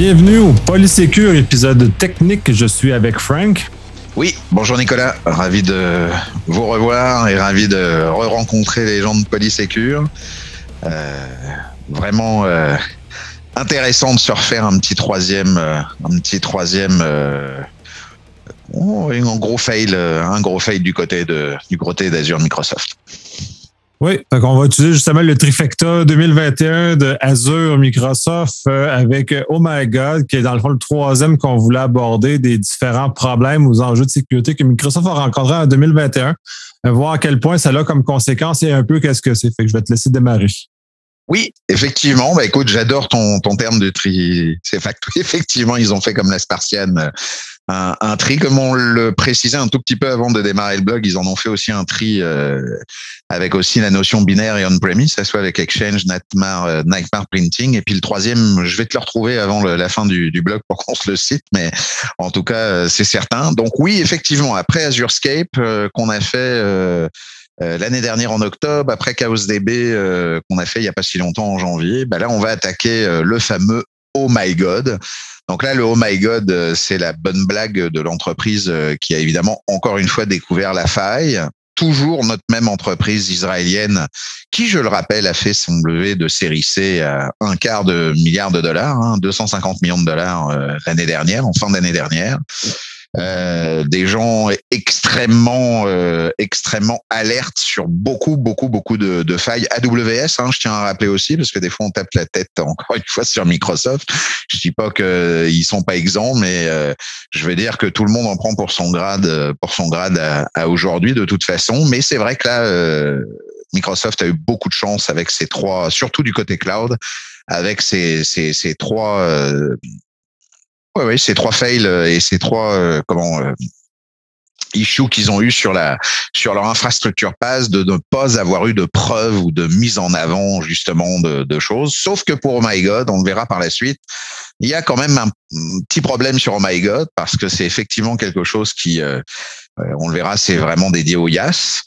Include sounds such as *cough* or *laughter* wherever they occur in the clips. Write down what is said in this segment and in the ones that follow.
Bienvenue au Polysécure épisode technique. Je suis avec Frank. Oui, bonjour Nicolas, ravi de vous revoir et ravi de re-rencontrer les gens de Polysécure. Euh, vraiment euh, intéressant de se refaire un petit troisième, euh, un petit troisième, euh, oh, un gros fail, un gros fail du côté de du côté d'Azure Microsoft. Oui, donc on va utiliser justement le trifecta 2021 de Azure Microsoft euh, avec euh, Oh My God, qui est dans le fond le troisième qu'on voulait aborder des différents problèmes aux enjeux de sécurité que Microsoft a rencontrés en 2021. Euh, voir à quel point ça a comme conséquence et un peu qu'est-ce que c'est. Fait je vais te laisser démarrer. Oui, effectivement. Bah écoute, j'adore ton, ton terme de tri. C'est. Effectivement, ils ont fait comme la Spartiane un, un, tri, comme on le précisait un tout petit peu avant de démarrer le blog, ils en ont fait aussi un tri euh, avec aussi la notion binaire et on-premise, ça soit avec Exchange, Nightmare, euh, Nightmare Printing. Et puis le troisième, je vais te le retrouver avant la fin du, blog pour qu'on se le cite, mais en tout cas, euh, c'est certain. Donc oui, effectivement, après Azurescape euh, qu'on a fait euh, l'année dernière en octobre, après Chaos DB qu'on a fait il y a pas si longtemps en janvier, bah là on va attaquer le fameux Oh my God. Donc là, le Oh my God, euh, c'est la bonne blague de l'entreprise euh, qui a évidemment encore une fois découvert la faille. Toujours notre même entreprise israélienne qui, je le rappelle, a fait son levé de série C à un quart de milliard de dollars, hein, 250 millions de dollars euh, l'année dernière, en fin d'année dernière. Euh, des gens extrêmement euh, extrêmement alertes sur beaucoup beaucoup beaucoup de, de failles. AWS hein, je tiens à rappeler aussi parce que des fois on tape la tête encore une fois sur Microsoft. Je dis pas que ils sont pas exempts mais euh, je vais dire que tout le monde en prend pour son grade pour son grade à, à aujourd'hui de toute façon. Mais c'est vrai que là euh, Microsoft a eu beaucoup de chance avec ces trois surtout du côté cloud avec ces, ces, ces trois euh, Ouais, ouais, ces trois fails et ces trois euh, comment euh, issues qu'ils ont eu sur la sur leur infrastructure passe de ne pas avoir eu de preuves ou de mise en avant justement de, de choses. Sauf que pour Oh My God, on le verra par la suite, il y a quand même un petit problème sur Oh My God parce que c'est effectivement quelque chose qui euh, on le verra, c'est vraiment dédié au YAS.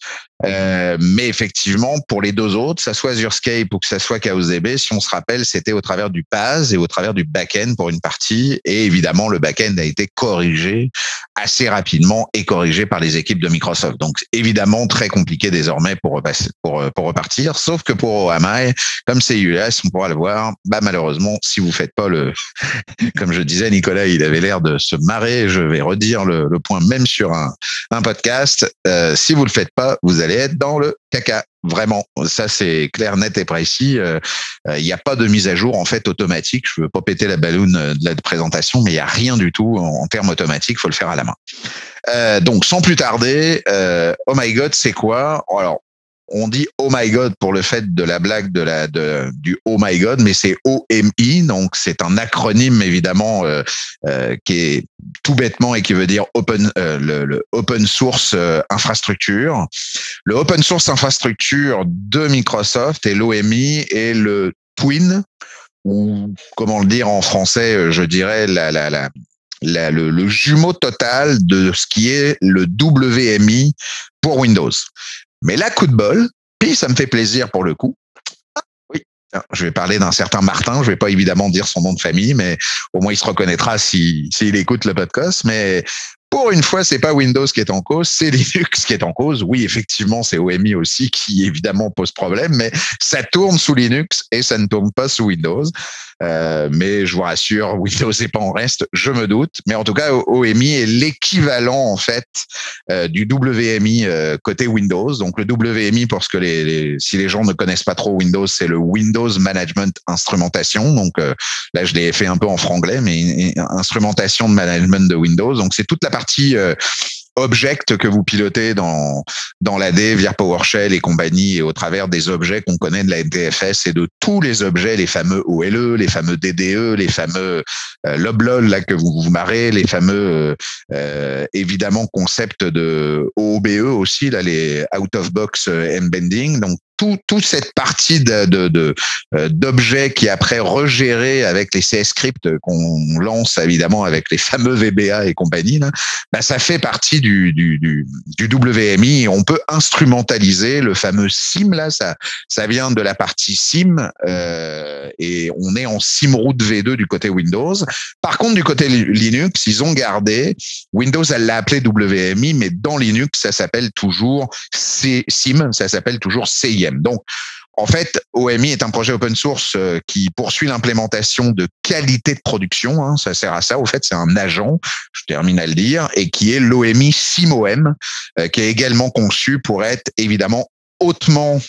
Euh, mais effectivement, pour les deux autres, que ça soit Azurescape ou que ça soit ChaosDB, si on se rappelle, c'était au travers du PAS et au travers du back-end pour une partie. Et évidemment, le back-end a été corrigé assez rapidement et corrigé par les équipes de Microsoft. Donc, évidemment, très compliqué désormais pour, repasser, pour, pour repartir. Sauf que pour OAMI, comme c'est US, on pourra le voir, bah, malheureusement, si vous faites pas le, *laughs* comme je disais, Nicolas, il avait l'air de se marrer. Je vais redire le, le point même sur un, un podcast. Euh, si vous le faites pas, vous allez être dans le caca. Vraiment, ça c'est clair, net et précis. Il euh, n'y a pas de mise à jour en fait automatique. Je veux pas péter la balloune de la présentation, mais il y a rien du tout en, en termes automatiques. Faut le faire à la main. Euh, donc, sans plus tarder, euh, oh my god, c'est quoi? Alors, on dit oh my god pour le fait de la blague de la de, du oh my god mais c'est OMI donc c'est un acronyme évidemment euh, euh, qui est tout bêtement et qui veut dire open euh, le, open source infrastructure le open source infrastructure de Microsoft et l'OMI et le twin ou comment le dire en français je dirais la la, la la, le, le, jumeau total de ce qui est le WMI pour Windows. Mais là, coup de bol, puis ça me fait plaisir pour le coup. Oui, je vais parler d'un certain Martin. Je vais pas évidemment dire son nom de famille, mais au moins il se reconnaîtra s'il si, écoute le podcast. Mais pour une fois, c'est pas Windows qui est en cause, c'est Linux qui est en cause. Oui, effectivement, c'est OMI aussi qui évidemment pose problème, mais ça tourne sous Linux et ça ne tourne pas sous Windows. Euh, mais je vous rassure, *laughs* Windows n'est pas en reste, je me doute. Mais en tout cas, OMI est l'équivalent en fait euh, du WMI euh, côté Windows. Donc le WMI, pour ce que les, les, si les gens ne connaissent pas trop Windows, c'est le Windows Management Instrumentation. Donc euh, là, je l'ai fait un peu en franglais, mais instrumentation de management de Windows. Donc c'est toute la partie euh, object que vous pilotez dans dans l'AD via PowerShell et compagnie et au travers des objets qu'on connaît de la NTFS et de tous les objets, les fameux OLE, les fameux DDE, les fameux euh, LOBLOL là que vous vous marrez, les fameux euh, évidemment concepts de OOBE aussi là les out of box embedding. Donc tout, toute cette partie de, de, euh, d'objets qui après regérés avec les CS scripts qu'on lance évidemment avec les fameux VBA et compagnie, bah, ça fait partie du, du, du, du WMI. On peut instrumentaliser le fameux SIM là, ça, ça vient de la partie SIM euh, et on est en SIM route V2 du côté Windows. Par contre, du côté Linux, ils ont gardé Windows, elle l'a appelé WMI, mais dans Linux, ça s'appelle toujours SIM, ça s'appelle toujours CIM. Donc, en fait, OMI est un projet open source euh, qui poursuit l'implémentation de qualité de production. Hein, ça sert à ça. Au fait, c'est un agent, je termine à le dire, et qui est l'OMI SIMOM, euh, qui est également conçu pour être évidemment hautement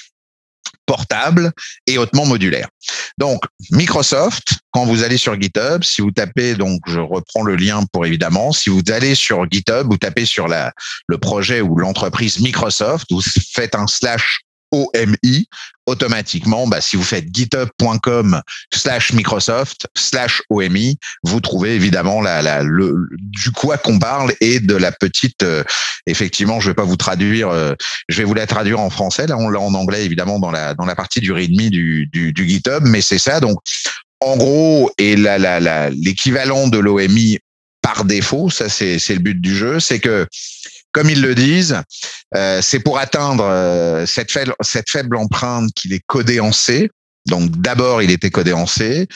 portable et hautement modulaire. Donc, Microsoft, quand vous allez sur GitHub, si vous tapez, donc je reprends le lien pour évidemment, si vous allez sur GitHub, vous tapez sur la, le projet ou l'entreprise Microsoft, vous faites un slash OMI, automatiquement, bah, si vous faites github.com slash Microsoft slash OMI, vous trouvez évidemment la, la, le, du quoi qu'on parle et de la petite, euh, effectivement, je vais pas vous traduire, euh, je vais vous la traduire en français, là on l'a en anglais évidemment dans la, dans la partie du README du, du, du GitHub, mais c'est ça, donc en gros, et l'équivalent de l'OMI par défaut, ça c'est le but du jeu, c'est que comme ils le disent, euh, c'est pour atteindre euh, cette, faible, cette faible empreinte qu'il est codé en C. Donc d'abord, il était codé en C.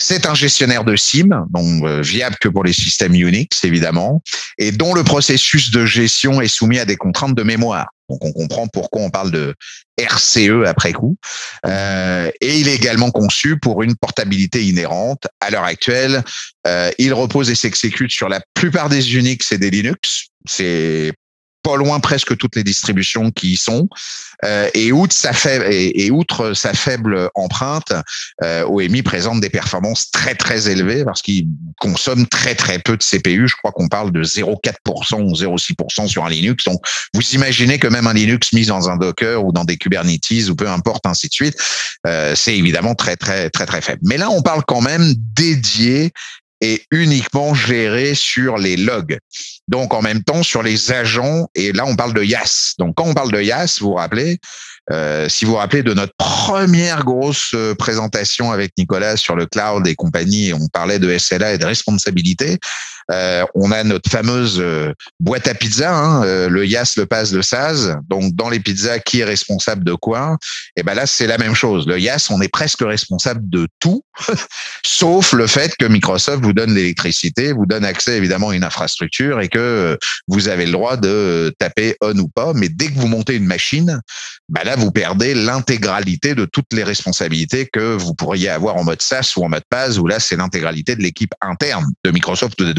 C'est un gestionnaire de SIM, donc euh, viable que pour les systèmes Unix évidemment, et dont le processus de gestion est soumis à des contraintes de mémoire. Donc on comprend pourquoi on parle de RCE après coup. Euh, et il est également conçu pour une portabilité inhérente. À l'heure actuelle, euh, il repose et s'exécute sur la plupart des Unix et des Linux. C'est pas loin presque toutes les distributions qui y sont. Euh, et, outre sa faible, et, outre sa faible empreinte, euh, OMI présente des performances très très élevées parce qu'il consomme très très peu de CPU. Je crois qu'on parle de 0,4% ou 0,6% sur un Linux. Donc vous imaginez que même un Linux mis dans un Docker ou dans des Kubernetes ou peu importe ainsi de suite, euh, c'est évidemment très très très très faible. Mais là on parle quand même dédié et uniquement géré sur les logs. Donc, en même temps, sur les agents, et là, on parle de YAS. Donc, quand on parle de YAS, vous vous rappelez, euh, si vous vous rappelez de notre première grosse euh, présentation avec Nicolas sur le cloud et compagnie, on parlait de SLA et de responsabilité. Euh, on a notre fameuse euh, boîte à pizza, hein, euh, le YAS, le PAS, le SAS. Donc, dans les pizzas, qui est responsable de quoi? Et ben là, c'est la même chose. Le YAS, on est presque responsable de tout, *laughs* sauf le fait que Microsoft vous donne l'électricité, vous donne accès évidemment à une infrastructure et que vous avez le droit de taper on ou pas. Mais dès que vous montez une machine, ben là, vous perdez l'intégralité de toutes les responsabilités que vous pourriez avoir en mode SaaS ou en mode PAS, où là, c'est l'intégralité de l'équipe interne de Microsoft ou de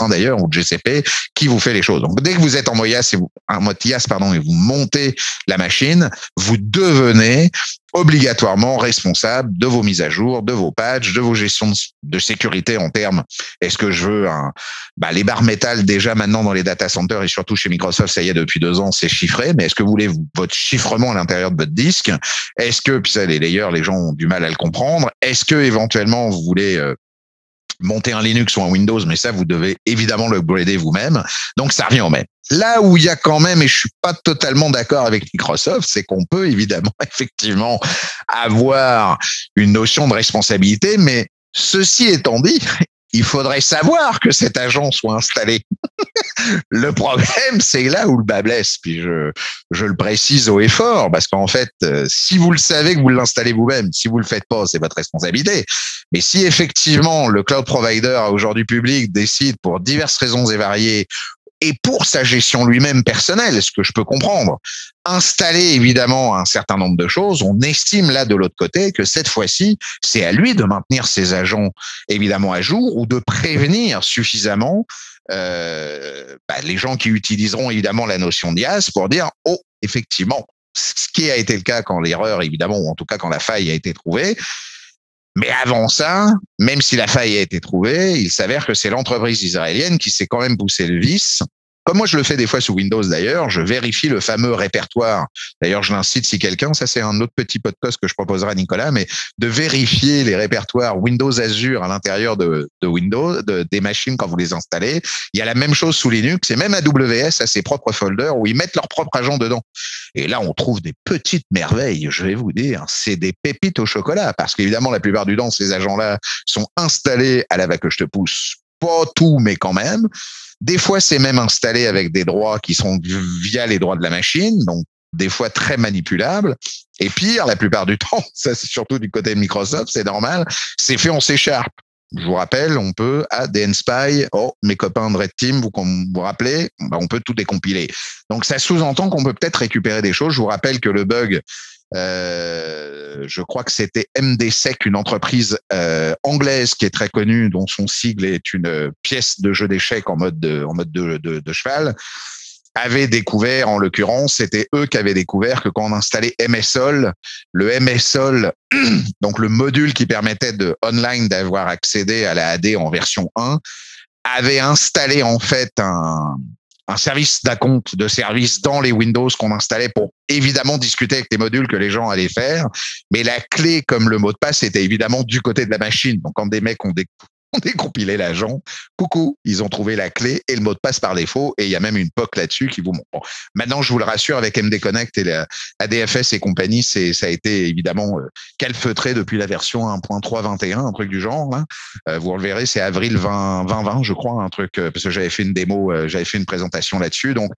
Hein, d'ailleurs ou GCP qui vous fait les choses. Donc dès que vous êtes en mode IaaS et vous, en pardon et vous montez la machine, vous devenez obligatoirement responsable de vos mises à jour, de vos patchs, de vos gestions de sécurité en termes. Est-ce que je veux un, bah, les barres métal déjà maintenant dans les data centers et surtout chez Microsoft, ça y est depuis deux ans, c'est chiffré. Mais est-ce que vous voulez votre chiffrement à l'intérieur de votre disque? Est-ce que puis ça les layers, les gens ont du mal à le comprendre? Est-ce que éventuellement vous voulez euh, monter un Linux ou un Windows, mais ça, vous devez évidemment le upgrader vous-même. Donc, ça revient au même. Là où il y a quand même, et je suis pas totalement d'accord avec Microsoft, c'est qu'on peut évidemment *laughs* effectivement avoir une notion de responsabilité, mais ceci étant dit, il faudrait savoir que cet agent soit installé. *laughs* le problème, c'est là où le bas blesse. Puis je, je le précise au effort, parce qu'en fait, euh, si vous le savez que vous l'installez vous-même, si vous le faites pas, c'est votre responsabilité. Mais si effectivement le cloud provider aujourd'hui public décide pour diverses raisons et variées et pour sa gestion lui-même personnelle, ce que je peux comprendre, installer évidemment un certain nombre de choses, on estime là de l'autre côté que cette fois-ci, c'est à lui de maintenir ses agents évidemment à jour ou de prévenir suffisamment euh, bah, les gens qui utiliseront évidemment la notion d'IAS pour dire, oh, effectivement, ce qui a été le cas quand l'erreur, évidemment, ou en tout cas quand la faille a été trouvée, mais avant ça, même si la faille a été trouvée, il s'avère que c'est l'entreprise israélienne qui s'est quand même poussé le vice comme moi je le fais des fois sous Windows d'ailleurs, je vérifie le fameux répertoire. D'ailleurs, je l'incite si quelqu'un, ça c'est un autre petit podcast que je proposerai à Nicolas, mais de vérifier les répertoires Windows Azure à l'intérieur de, Windows, de, des machines quand vous les installez. Il y a la même chose sous Linux et même AWS a ses propres folders où ils mettent leur propre agent dedans. Et là, on trouve des petites merveilles, je vais vous dire, c'est des pépites au chocolat parce qu'évidemment, la plupart du temps, ces agents-là sont installés à la va que je te pousse pas tout, mais quand même. Des fois, c'est même installé avec des droits qui sont via les droits de la machine, donc des fois très manipulables. Et pire, la plupart du *laughs* temps, ça c'est surtout du côté de Microsoft, c'est normal, c'est fait en C Sharp. Je vous rappelle, on peut à DNSpy, oh, mes copains de Red Team, vous vous rappelez, bah, on peut tout décompiler. Donc ça sous-entend qu'on peut peut-être récupérer des choses. Je vous rappelle que le bug euh, je crois que c'était MDSEC, une entreprise euh, anglaise qui est très connue, dont son sigle est une pièce de jeu d'échecs en mode de, en mode de, de, de cheval avait découvert, en l'occurrence, c'était eux qui avaient découvert que quand on installait MSOL, le MSOL, *clears throat* donc le module qui permettait de online d'avoir accédé à la AD en version 1, avait installé en fait un, un service d'acompte de service dans les Windows qu'on installait pour évidemment discuter avec les modules que les gens allaient faire. Mais la clé, comme le mot de passe, était évidemment du côté de la machine. Donc, quand des mecs ont, *laughs* décompilé l'agent. Coucou, ils ont trouvé la clé et le mot de passe par défaut. Et il y a même une POC là-dessus qui vous montre. maintenant, je vous le rassure, avec MD Connect et la ADFS et compagnie, ça a été évidemment euh, calfeutré depuis la version 1.3.21, un truc du genre. Hein. Euh, vous le verrez, c'est avril 20, 2020, je crois, un truc, euh, parce que j'avais fait une démo, j'avais fait une présentation là-dessus. Donc,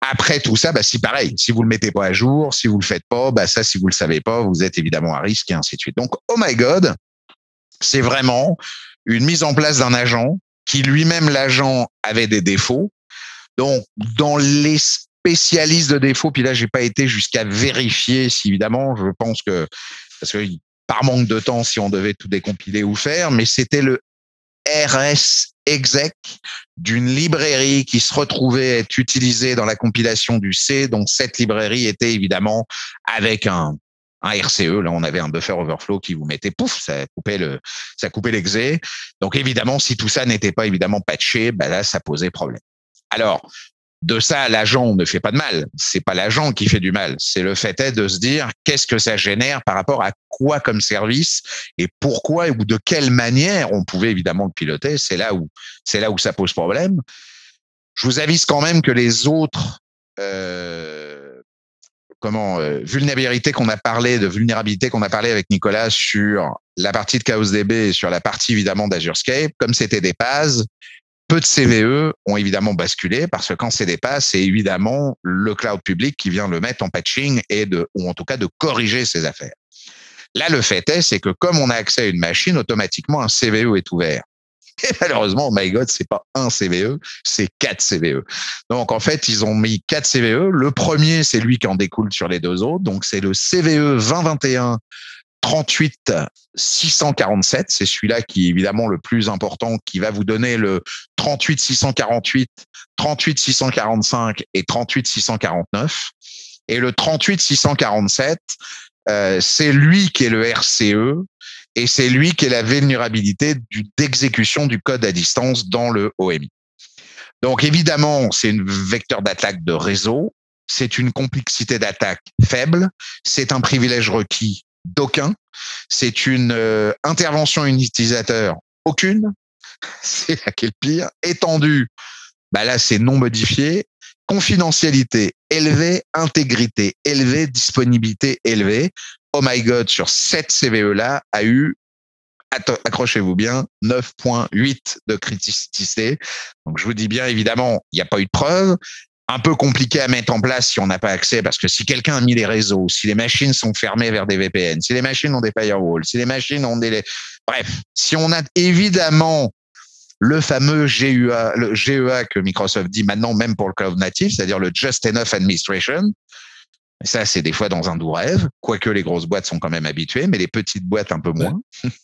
après tout ça, bah, si pareil, si vous le mettez pas à jour, si vous le faites pas, bah, ça, si vous le savez pas, vous êtes évidemment à risque et ainsi de suite. Donc, oh my God, c'est vraiment une mise en place d'un agent qui lui-même, l'agent, avait des défauts. Donc, dans les spécialistes de défauts, puis là, j'ai pas été jusqu'à vérifier si, évidemment, je pense que, parce que par manque de temps, si on devait tout décompiler ou faire, mais c'était le RS exec d'une librairie qui se retrouvait être utilisée dans la compilation du C. Donc, cette librairie était évidemment avec un, un RCE. Là, on avait un buffer overflow qui vous mettait pouf, ça coupait le, ça coupait l'exé. Donc évidemment, si tout ça n'était pas évidemment patché, ben là, ça posait problème. Alors, de ça, l'agent ne fait pas de mal. C'est pas l'agent qui fait du mal. C'est le fait est de se dire qu'est-ce que ça génère par rapport à quoi comme service et pourquoi ou de quelle manière on pouvait évidemment le piloter. C'est là où, c'est là où ça pose problème. Je vous avise quand même que les autres, euh, comment euh, vulnérabilité qu'on a parlé de vulnérabilité qu'on a parlé avec Nicolas sur la partie de Chaos DB et sur la partie évidemment d'Azurescape, comme c'était des PAS, peu de CVE ont évidemment basculé parce que quand c'est des PAS, c'est évidemment le cloud public qui vient le mettre en patching et de ou en tout cas de corriger ses affaires. Là, le fait est, c'est que comme on a accès à une machine, automatiquement un CVE est ouvert. Et malheureusement, oh my God, c'est pas un CVE, c'est quatre CVE. Donc, en fait, ils ont mis quatre CVE. Le premier, c'est lui qui en découle sur les deux autres. Donc, c'est le CVE 2021 38 647. C'est celui-là qui est évidemment le plus important, qui va vous donner le 38 648, 38 645 et 38 649. Et le 38 647, euh, c'est lui qui est le RCE et c'est lui qui est la vulnérabilité d'exécution du code à distance dans le OMI. Donc évidemment, c'est un vecteur d'attaque de réseau, c'est une complexité d'attaque faible, c'est un privilège requis d'aucun, c'est une euh, intervention utilisateur aucune, *laughs* c'est laquelle pire, étendue, bah là c'est non modifié, confidentialité élevée, intégrité élevée, disponibilité élevée oh my god, sur cette CVE-là, a eu, accrochez-vous bien, 9.8 de criticité. Donc, je vous dis bien, évidemment, il n'y a pas eu de preuve. Un peu compliqué à mettre en place si on n'a pas accès, parce que si quelqu'un a mis les réseaux, si les machines sont fermées vers des VPN, si les machines ont des firewalls, si les machines ont des... Bref, si on a évidemment le fameux GUA, le GEA que Microsoft dit maintenant même pour le cloud native, c'est-à-dire le Just Enough Administration, ça, c'est des fois dans un doux rêve, quoique les grosses boîtes sont quand même habituées, mais les petites boîtes un peu moins.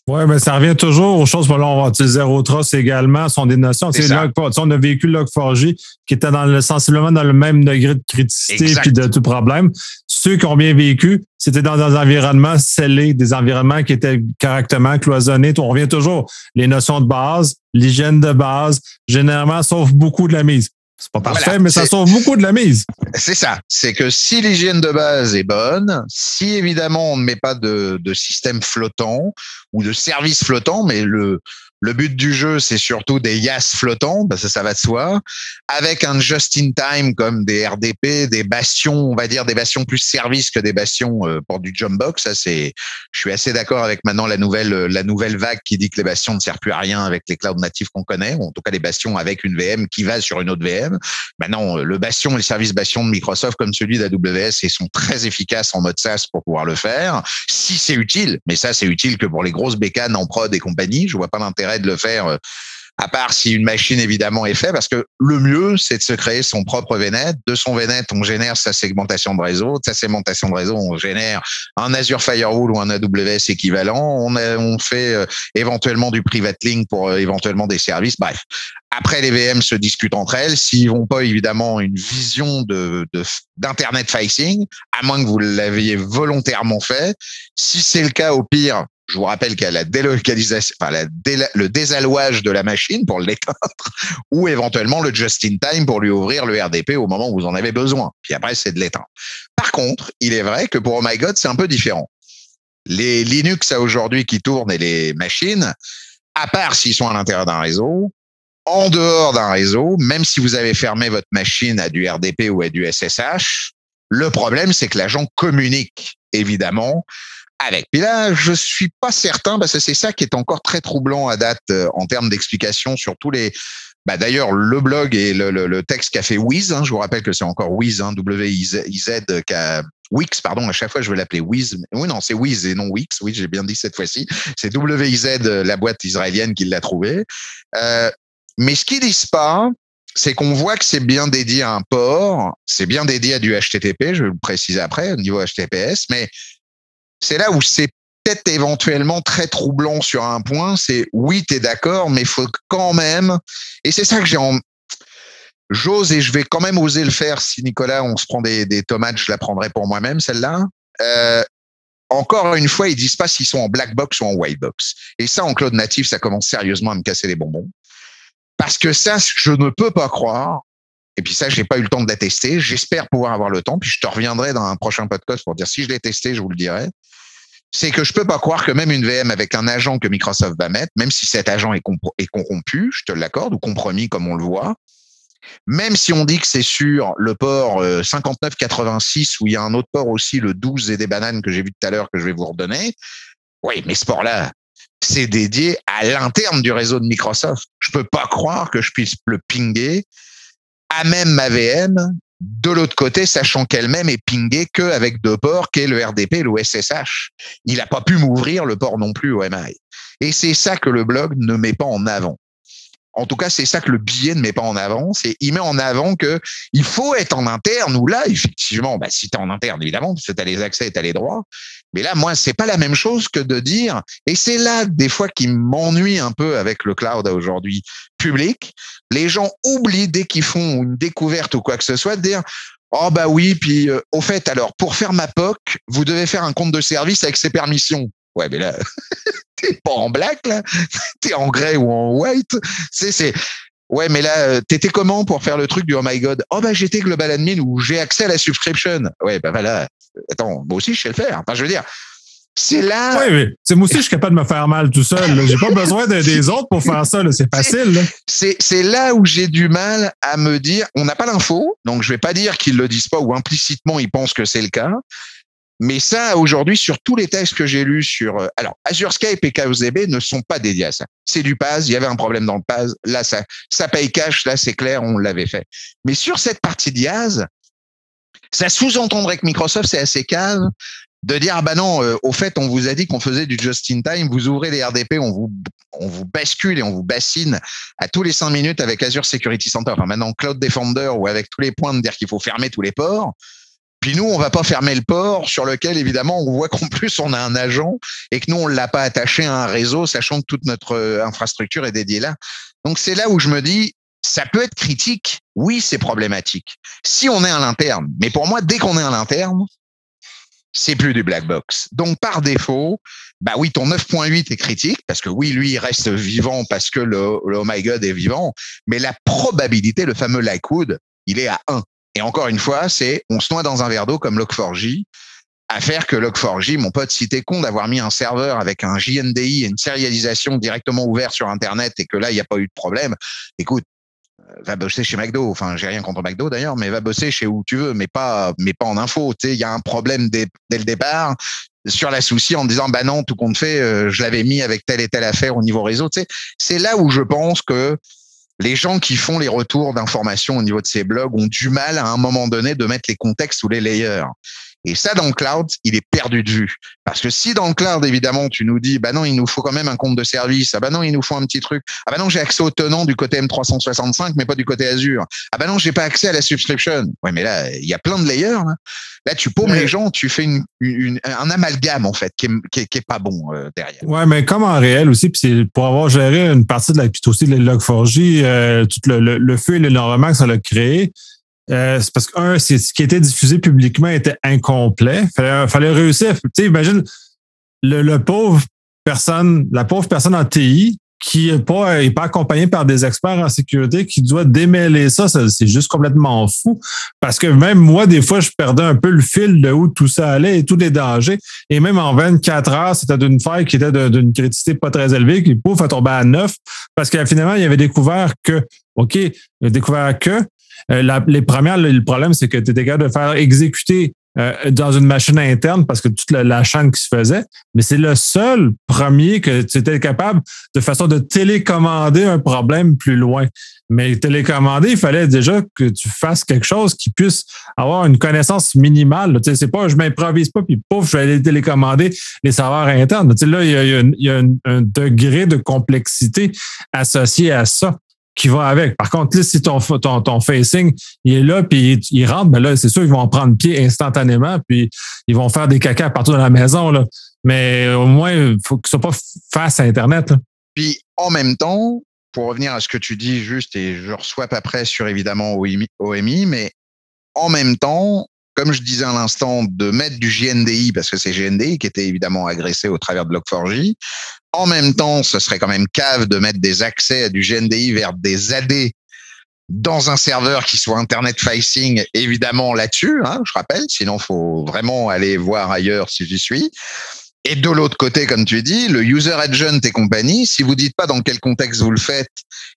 Oui, mais ça revient toujours aux choses. Là, on va utiliser Trust également, sont des notions. C'est on a vécu Log4j qui était dans le, sensiblement dans le même degré de criticité et de tout problème. Ceux qui ont bien vécu, c'était dans des environnements scellés, des environnements qui étaient correctement cloisonnés. On revient toujours les notions de base, l'hygiène de base, généralement, sauf beaucoup de la mise C'est pas parfait, mais ça sauve beaucoup de la mise. C'est ça. C'est que si l'hygiène de base est bonne, si évidemment on ne met pas de, de système flottant ou de service flottant, mais le, le but du jeu, c'est surtout des YAS flottants, parce que ça va de soi, avec un just-in-time comme des RDP, des bastions, on va dire des bastions plus service que des bastions euh, pour du jump box. Ça, c'est, je suis assez d'accord avec maintenant la nouvelle, la nouvelle vague qui dit que les bastions ne servent plus à rien avec les clouds natifs qu'on connaît, ou en tout cas les bastions avec une VM qui va sur une autre VM. Maintenant, le bastion et le service bastion de Microsoft comme celui d'AWS, ils sont très efficaces en mode SaaS pour pouvoir le faire. Si c'est utile, mais ça, c'est utile que pour les grosses bécanes en prod et compagnie. Je vois pas l'intérêt de le faire euh, à part si une machine évidemment est faite, parce que le mieux, c'est de se créer son propre VNet. De son VNet, on génère sa segmentation de réseau. De sa segmentation de réseau, on génère un Azure Firewall ou un AWS équivalent. On, fait euh, éventuellement du private link pour euh, éventuellement des services. Bref, après les VM se discutent entre elles. S'ils vont pas évidemment une vision de d'internet facing, à moins que vous l'aviez volontairement fait. Si c'est le cas, au pire, je vous rappelle qu'il y a la délocalisation, enfin le désallouage de la machine pour l'éteindre, *laughs* ou éventuellement le just-in-time pour lui ouvrir le RDP au moment où vous en avez besoin. Puis après, c'est de l'éteindre. Par contre, il est vrai que pour Oh My God, c'est un peu différent. Les Linux à aujourd'hui qui tournent et les machines, à part s'ils sont à l'intérieur d'un réseau, en dehors d'un réseau, même si vous avez fermé votre machine à du RDP ou à du SSH, le problème, c'est que l'agent communique, évidemment, avec. Puis là, je suis pas certain, parce c'est ça qui est encore très troublant à date euh, en termes d'explication sur tous les. Bah, D'ailleurs, le blog et le, le, le texte qu'a fait Wiz, hein, je vous rappelle que c'est encore Wiz, hein, W-I-Z, Wix, pardon, à chaque fois je veux l'appeler Wiz. Oui, non, c'est Wiz et non Wix. Oui, j'ai bien dit cette fois-ci. C'est W-I-Z, la boîte israélienne qui l'a trouvé. Euh, mais ce qu'ils disent pas, c'est qu'on voit que c'est bien dédié à un port, c'est bien dédié à du HTTP, je vais le préciser après au niveau HTTPS, mais c'est là où c'est peut-être éventuellement très troublant sur un point, c'est oui, tu es d'accord, mais faut quand même, et c'est ça que j'ai en... J'ose et je vais quand même oser le faire si Nicolas, on se prend des, des tomates, je la prendrai pour moi-même, celle-là. Euh, encore une fois, ils disent pas s'ils sont en black box ou en white box. Et ça, en cloud natif, ça commence sérieusement à me casser les bonbons. Parce que ça, je ne peux pas croire. Et puis ça, j'ai pas eu le temps de la tester. J'espère pouvoir avoir le temps. Puis je te reviendrai dans un prochain podcast pour dire si je l'ai testé, je vous le dirai c'est que je peux pas croire que même une VM avec un agent que Microsoft va mettre, même si cet agent est, corrompu, je te l'accorde, ou compromis comme on le voit, même si on dit que c'est sur le port 5986 euh, où il y a un autre port aussi, le 12 et des bananes que j'ai vu tout à l'heure que je vais vous redonner, oui, mais ce port-là, c'est dédié à l'interne du réseau de Microsoft. Je peux pas croire que je puisse le pinguer à même ma VM de l'autre côté, sachant qu'elle-même est pingée qu'avec deux ports, qu'est le RDP et le SSH. Il n'a pas pu m'ouvrir le port non plus au MI. Et c'est ça que le blog ne met pas en avant. En tout cas, c'est ça que le billet ne met pas en avant. C'est il met en avant que il faut être en interne. Ou là, effectivement, bah, si tu en interne, évidemment, parce que tu as les accès et tu as les droits. Mais là, moi, c'est pas la même chose que de dire. Et c'est là des fois qui m'ennuie un peu avec le cloud aujourd'hui public. Les gens oublient dès qu'ils font une découverte ou quoi que ce soit de dire Oh bah oui, puis euh, au fait, alors pour faire ma POC, vous devez faire un compte de service avec ses permissions. Ouais, mais là, *laughs* t'es pas en black, là. *laughs* T'es en grey ou en white. C'est, c'est, ouais, mais là, euh, t'étais comment pour faire le truc du oh my god? Oh, bah, j'étais global admin où j'ai accès à la subscription. Ouais, bah, voilà. Attends, moi aussi, je sais le faire. Enfin, je veux dire, c'est là. Oui, oui. C'est moi aussi, je suis capable de me faire mal tout seul. J'ai pas besoin des *laughs* autres pour faire ça. C'est facile. C'est, c'est là où j'ai du mal à me dire, on n'a pas l'info, donc je vais pas dire qu'ils le disent pas ou implicitement ils pensent que c'est le cas. Mais ça, aujourd'hui, sur tous les textes que j'ai lus sur, euh, alors, Azure Skype et KOZB ne sont pas dédiés à ça. C'est du PAS. Il y avait un problème dans le PAS. Là, ça, ça paye cash. Là, c'est clair. On l'avait fait. Mais sur cette partie d'IAS, ça sous-entendrait que Microsoft, c'est assez cave de dire, ah bah non, euh, au fait, on vous a dit qu'on faisait du just-in-time. Vous ouvrez les RDP, on vous, on vous bascule et on vous bassine à tous les cinq minutes avec Azure Security Center. Enfin, maintenant, Cloud Defender ou avec tous les points de dire qu'il faut fermer tous les ports. Puis nous, on va pas fermer le port sur lequel, évidemment, on voit qu'en plus, on a un agent et que nous, on l'a pas attaché à un réseau, sachant que toute notre euh, infrastructure est dédiée là. Donc, c'est là où je me dis, ça peut être critique. Oui, c'est problématique. Si on est à l'interne. Mais pour moi, dès qu'on est à l'interne, c'est plus du black box. Donc par défaut, bah oui, ton 9.8 est critique parce que oui, lui il reste vivant parce que le, Oh my God est vivant, mais la probabilité, le fameux Likewood, il est à 1. Et encore une fois, c'est on se noie dans un verre d'eau comme Log4j à faire que Log4j, mon pote, si t'es con d'avoir mis un serveur avec un JNDI et une sérialisation directement ouverte sur Internet et que là, il n'y a pas eu de problème, écoute, va bosser chez McDo. Enfin, j'ai rien contre McDo d'ailleurs, mais va bosser chez où tu veux, mais pas, mais pas en info. Tu sais, il y a un problème dès, le départ sur la souci en disant, bah non, tout compte fait, euh, je l'avais mis avec telle et telle affaire au niveau réseau. Tu sais, c'est là où je pense que les gens qui font les retours d'informations au niveau de ces blogs ont du mal à un moment donné de mettre les contextes ou les layers. Et ça, dans le cloud, il est perdu de vue. Parce que si dans le cloud, évidemment, tu nous dis, bah non, il nous faut quand même un compte de service. Ah bah non, il nous faut un petit truc. Ah bah non, j'ai accès au tenant du côté M365, mais pas du côté Azure. Ah bah non, j'ai pas accès à la subscription. Ouais, mais là, il y a plein de layers. Là, là tu paumes les gens, tu fais une, une, un amalgame, en fait, qui est, qui est, qui est pas bon euh, derrière. Ouais, mais comme en réel aussi, puis c'est pour avoir géré une partie de la, puis aussi les Log4j, euh, tout le, le, le feu et l'énormément que ça l'a créé, euh, c'est parce que, un, c'est ce qui était diffusé publiquement était incomplet. Fallait, fallait réussir. Tu sais, imagine le, le, pauvre personne, la pauvre personne en TI qui n'est pas, est pas accompagnée par des experts en sécurité qui doit démêler ça, c'est juste complètement fou. Parce que même moi, des fois, je perdais un peu le fil de où tout ça allait et tous les dangers. Et même en 24 heures, c'était d'une faille qui était d'une criticité pas très élevée, qui pouf, a tombé à 9. Parce que finalement, il avait découvert que, OK, il a découvert que euh, la, les premières, le, problème, c'est que tu étais capable de faire exécuter euh, dans une machine interne parce que toute la, la chaîne qui se faisait, mais c'est le seul premier que tu étais capable de façon de télécommander un problème plus loin. Mais télécommander, il fallait déjà que tu fasses quelque chose qui puisse avoir une connaissance minimale. Tu sais, c'est pas je m'improvise pas puis pouf, je vais aller télécommander les serveurs internes. Tu sais, là, il y a, il y a un, un, degré de complexité associé à ça qui va avec. Par contre, là, si ton, ton, ton facing, il est là, puis il, rentre, ben là, c'est sûr, ils vont en prendre pied instantanément, puis ils vont faire des caca partout dans la maison. Là. Mais au moins, il faut que ce soit pas face à Internet. Puis en même temps, pour revenir à ce que tu dis juste, et je reçois après sur évidemment OMI, mais en même temps, comme je disais à l'instant, de mettre du JNDI, parce que c'est JNDI qui était évidemment agressé au travers de Log4j. En même temps, ce serait quand même cave de mettre des accès à du GNDI vers des AD dans un serveur qui soit Internet facing, évidemment là-dessus, hein, je rappelle, sinon faut vraiment aller voir ailleurs si j'y suis. Et de l'autre côté, comme tu dis, le user agent et compagnie, si vous dites pas dans quel contexte vous le faites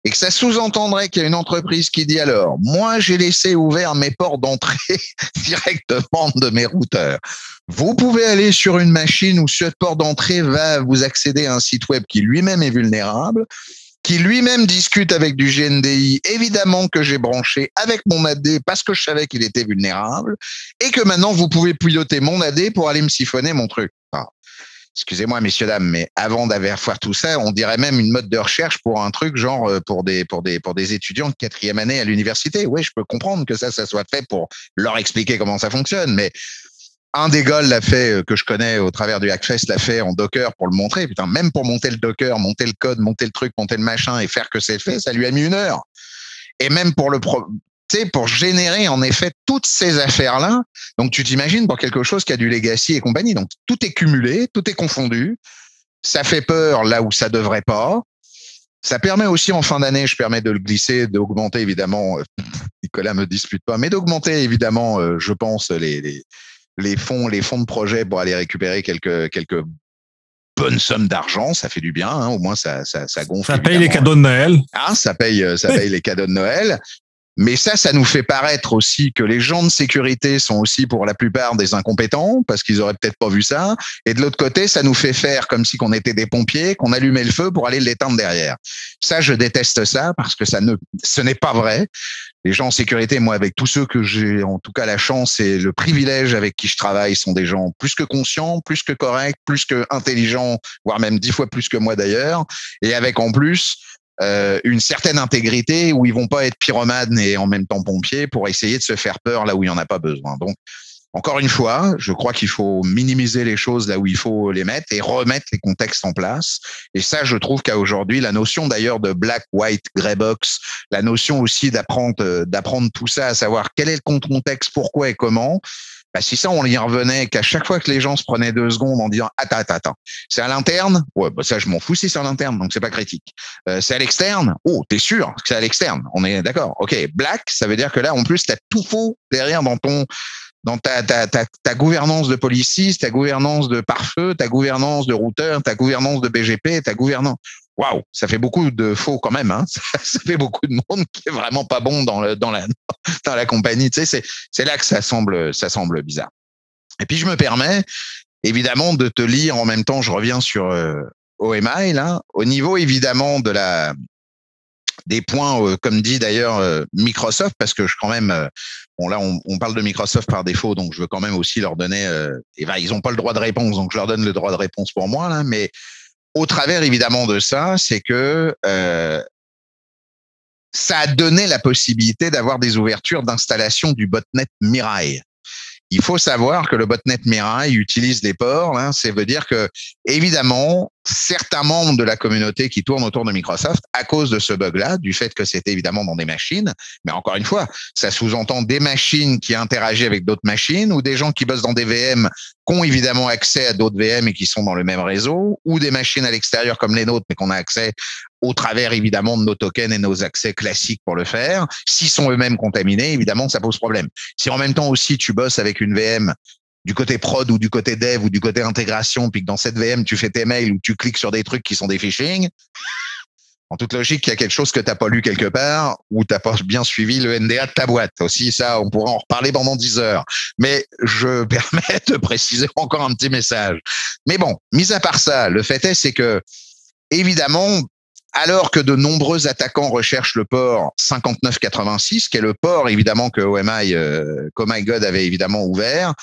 et que ça sous-entendrait qu'il y a une entreprise qui dit alors, moi, j'ai laissé ouvert mes ports d'entrée *laughs* directement de mes routeurs. Vous pouvez aller sur une machine où ce port d'entrée va vous accéder à un site web qui lui-même est vulnérable qui lui-même discute avec du GNDI, évidemment que j'ai branché avec mon AD parce que je savais qu'il était vulnérable, et que maintenant vous pouvez piloter mon AD pour aller me siphonner mon truc excusez-moi, messieurs, dames, mais avant d'avoir faire tout ça, on dirait même une mode de recherche pour un truc genre euh, pour des, étudiants de quatrième année à l'université. Oui, je peux comprendre que ça, ça soit fait pour leur expliquer comment ça fonctionne, mais un des gars l'a fait, euh, que je connais au travers du Hackfest, l'a fait en Docker pour le montrer. Putain, même pour monter le Docker, monter le code, monter le truc, monter le machin et faire que c'est fait, ça lui a mis une heure. Et même pour le pour générer en effet toutes ces affaires-là. Donc tu t'imagines pour quelque chose qui a du legacy et compagnie. Donc tout est cumulé, tout est confondu. Ça fait peur là où ça devrait pas. Ça permet aussi en fin d'année, je permets de le glisser, d'augmenter évidemment. Euh, *laughs* Nicolas me dispute pas, mais d'augmenter évidemment, euh, je pense les, les, les fonds, les fonds de projet pour aller récupérer quelques quelques bonnes sommes d'argent, ça fait du bien, hein, au moins ça, ça, ça gonfle. Ça paye les cadeaux de Noël. Ah, ça paye, euh, ça paye les cadeaux de Noël. Mais ça, ça nous fait paraître aussi que les gens de sécurité sont aussi pour la plupart des incompétents parce qu'ils auraient peut-être pas vu ça. Et de l'autre côté, ça nous fait faire comme si qu'on était des pompiers, qu'on allumait le feu pour aller l'éteindre derrière. Ça, je déteste ça parce que ça ne, ce n'est pas vrai. Les gens en sécurité, moi, avec tous ceux que j'ai en tout cas la chance et le privilège avec qui je travaille, sont des gens plus que conscients, plus que corrects, plus que intelligents, voire même dix fois plus que moi d'ailleurs, et avec en plus euh, une certaine intégrité où ils vont pas être pyromanes et en même temps pompiers pour essayer de se faire peur là où il n'y en a pas besoin. Donc, encore une fois, je crois qu'il faut minimiser les choses là où il faut les mettre et remettre les contextes en place. Et ça, je trouve qu'à aujourd'hui, la notion d'ailleurs de black, white, grey box, la notion aussi d'apprendre, d'apprendre tout ça, à savoir quel est le contexte, pourquoi et comment, Bah, si ça, on y revenait qu'à chaque fois que les gens se prenaient deux secondes en disant attends, attends, attends, c'est à l'interne? Ouais, bah ça, je m'en fous si c'est à l'interne, donc c'est pas critique. Euh, c'est à l'externe? Oh, t'es sûr que c'est à l'externe? On est d'accord. Ok, black, ça veut dire que là, en plus, t'as tout faux derrière dans ton dans ta, ta, ta, ta gouvernance de policies, ta gouvernance de pare-feu, ta gouvernance de routeur, ta gouvernance de BGP, ta gouvernance. Waouh, ça fait beaucoup de faux quand même. Hein *laughs* ça fait beaucoup de monde qui est vraiment pas bon dans, le, dans, la, *laughs* dans la compagnie. Tu sais, c'est, là que ça semble, ça semble bizarre. Et puis je me permets évidemment de te lire en même temps. Je reviens sur euh, OMI là, au niveau évidemment de la des points, euh, comme dit d'ailleurs euh, Microsoft, parce que je quand même, euh, bon là on, on, parle de Microsoft par défaut, donc je veux quand même aussi leur donner, et ben, ils n'ont pas le droit de réponse, donc je leur donne le droit de réponse pour moi là, mais au travers évidemment de ça, c'est que ça a donné la possibilité d'avoir des ouvertures d'installation du botnet Mirai. Il faut savoir que le botnet Mirai utilise des ports. Hein, ça veut dire que, évidemment, certains membres de la communauté qui tournent autour de Microsoft, à cause de ce bug-là, du fait que c'était évidemment dans des machines, mais encore une fois, ça sous-entend des machines qui interagissent avec d'autres machines ou des gens qui bossent dans des VM qui ont évidemment accès à d'autres VM et qui sont dans le même réseau ou des machines à l'extérieur comme les nôtres, mais qu'on a accès au travers évidemment de nos tokens et nos accès classiques pour le faire. S'ils sont eux-mêmes contaminés, évidemment, ça pose problème. Si en même temps aussi tu bosses avec une VM du côté prod ou du côté dev ou du côté intégration, puis que dans cette VM tu fais tes mails ou tu cliques sur des trucs qui sont des phishing, en toute logique, il y a quelque chose que t'as pas lu quelque part ou t'as pas bien suivi le NDA de ta boîte. Aussi, ça, on pourra en reparler pendant 10 heures. Mais je *laughs* permets de préciser encore un petit message. Mais bon, mis à part ça, le fait est, c'est que, évidemment, alors que de nombreux attaquants recherchent le port 5986, qui est le port évidemment que OMI, euh, God avait évidemment ouvert,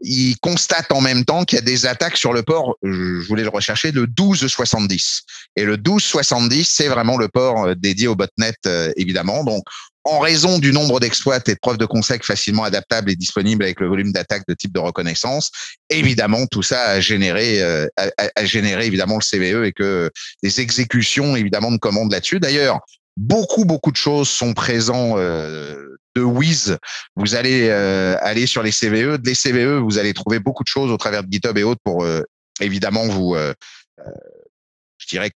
ils constatent en même temps qu'il y a des attaques sur le port, je voulais le rechercher, le 1270. Et le 1270, c'est vraiment le port euh, dédié au botnet, euh, évidemment. Donc, en raison du nombre d'exploits et de preuves de concept facilement adaptables et disponibles avec le volume d'attaque de type de reconnaissance, évidemment, tout ça a généré, euh, a, généré évidemment le CVE et que des exécutions évidemment de commandes là-dessus. D'ailleurs, beaucoup beaucoup de choses sont présents euh, de Wiz. Vous allez euh, aller sur les CVE, des CVE, vous allez trouver beaucoup de choses au travers de GitHub et autres pour évidemment vous je dirais,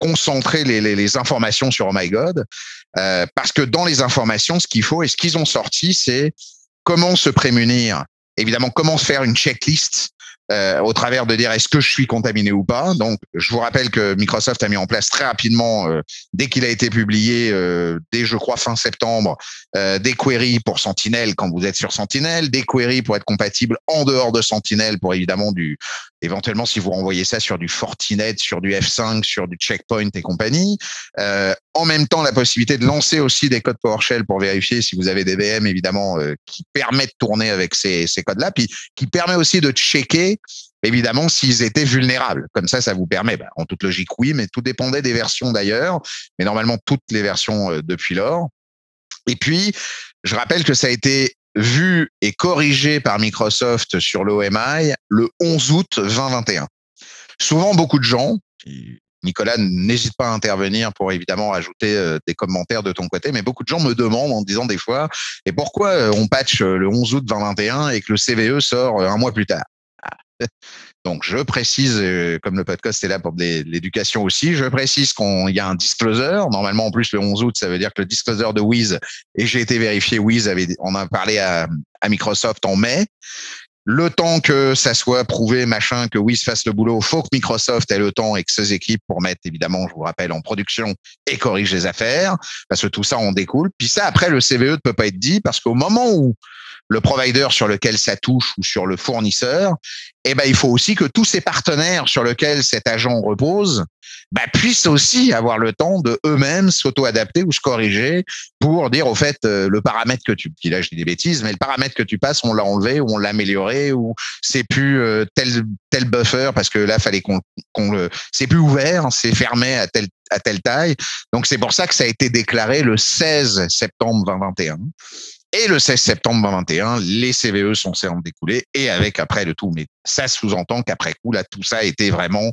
concentrer les, les, les, informations sur Oh My God, euh, parce que dans les informations, ce qu'il faut et ce qu'ils ont sorti, c'est comment se prémunir. Évidemment, comment faire une checklist euh, au travers de dire est-ce que je suis contaminé ou pas? Donc, je vous rappelle que Microsoft a mis en place très rapidement, euh, dès qu'il a été publié, euh, dès je crois fin septembre, des queries pour Sentinel quand vous êtes sur Sentinel, des queries pour être compatible en dehors de Sentinel pour évidemment du, éventuellement si vous renvoyez ça sur du Fortinet, sur du F5, sur du Checkpoint et compagnie. en même temps, la possibilité de lancer aussi des codes PowerShell pour vérifier si vous avez des VM évidemment qui permettent de tourner avec ces, ces codes-là, puis qui permet aussi de checker évidemment s'ils étaient vulnérables. Comme ça, ça vous permet, bah, en toute logique, oui, mais tout dépendait des versions d'ailleurs, mais normalement toutes les versions euh, depuis lors. Et puis, je rappelle que ça a été vu et corrigé par Microsoft sur l'OMI le 11 août 2021. Souvent, beaucoup de gens, Nicolas, n'hésite pas à intervenir pour évidemment ajouter euh, des commentaires de ton côté, mais beaucoup de gens me demandent en disant des fois, et pourquoi euh, on patch le 11 août 2021 et que le CVE sort un mois plus tard? Donc, je précise, euh, comme le podcast est là pour l'éducation aussi, je précise qu'il y a un disclosure. Normalement, en plus, le 11 août, ça veut dire que le disclosure de Wiz, et j'ai été vérifié, Wiz avait, on a parlé à, Microsoft en mai. Le temps que ça soit prouvé, machin, que Wiz fasse le boulot, faut que Microsoft ait le temps et que ses équipes pour mettre, évidemment, je vous rappelle, en production et corrige les affaires, parce que tout ça en découle. Puis ça, après, le CVE ne peut pas être dit parce qu'au moment où le provider sur lequel ça touche ou sur le fournisseur, eh ben, il faut aussi que tous ces partenaires sur lesquels cet agent repose bah, puissent aussi avoir le temps de eux-mêmes s'auto-adapter ou se corriger pour dire au fait euh, le paramètre que tu là je dis des bêtises mais le paramètre que tu passes on l'a enlevé ou on l'a amélioré ou c'est plus euh, tel tel buffer parce que là fallait qu'on qu'on le c'est plus ouvert c'est fermé à telle à telle taille. Donc c'est pour ça que ça a été déclaré le 16 septembre 2021 et le 16 septembre 2021, les CVE sont découlés et avec après le tout. Mais ça sous-entend qu'après coup, là, tout ça a été vraiment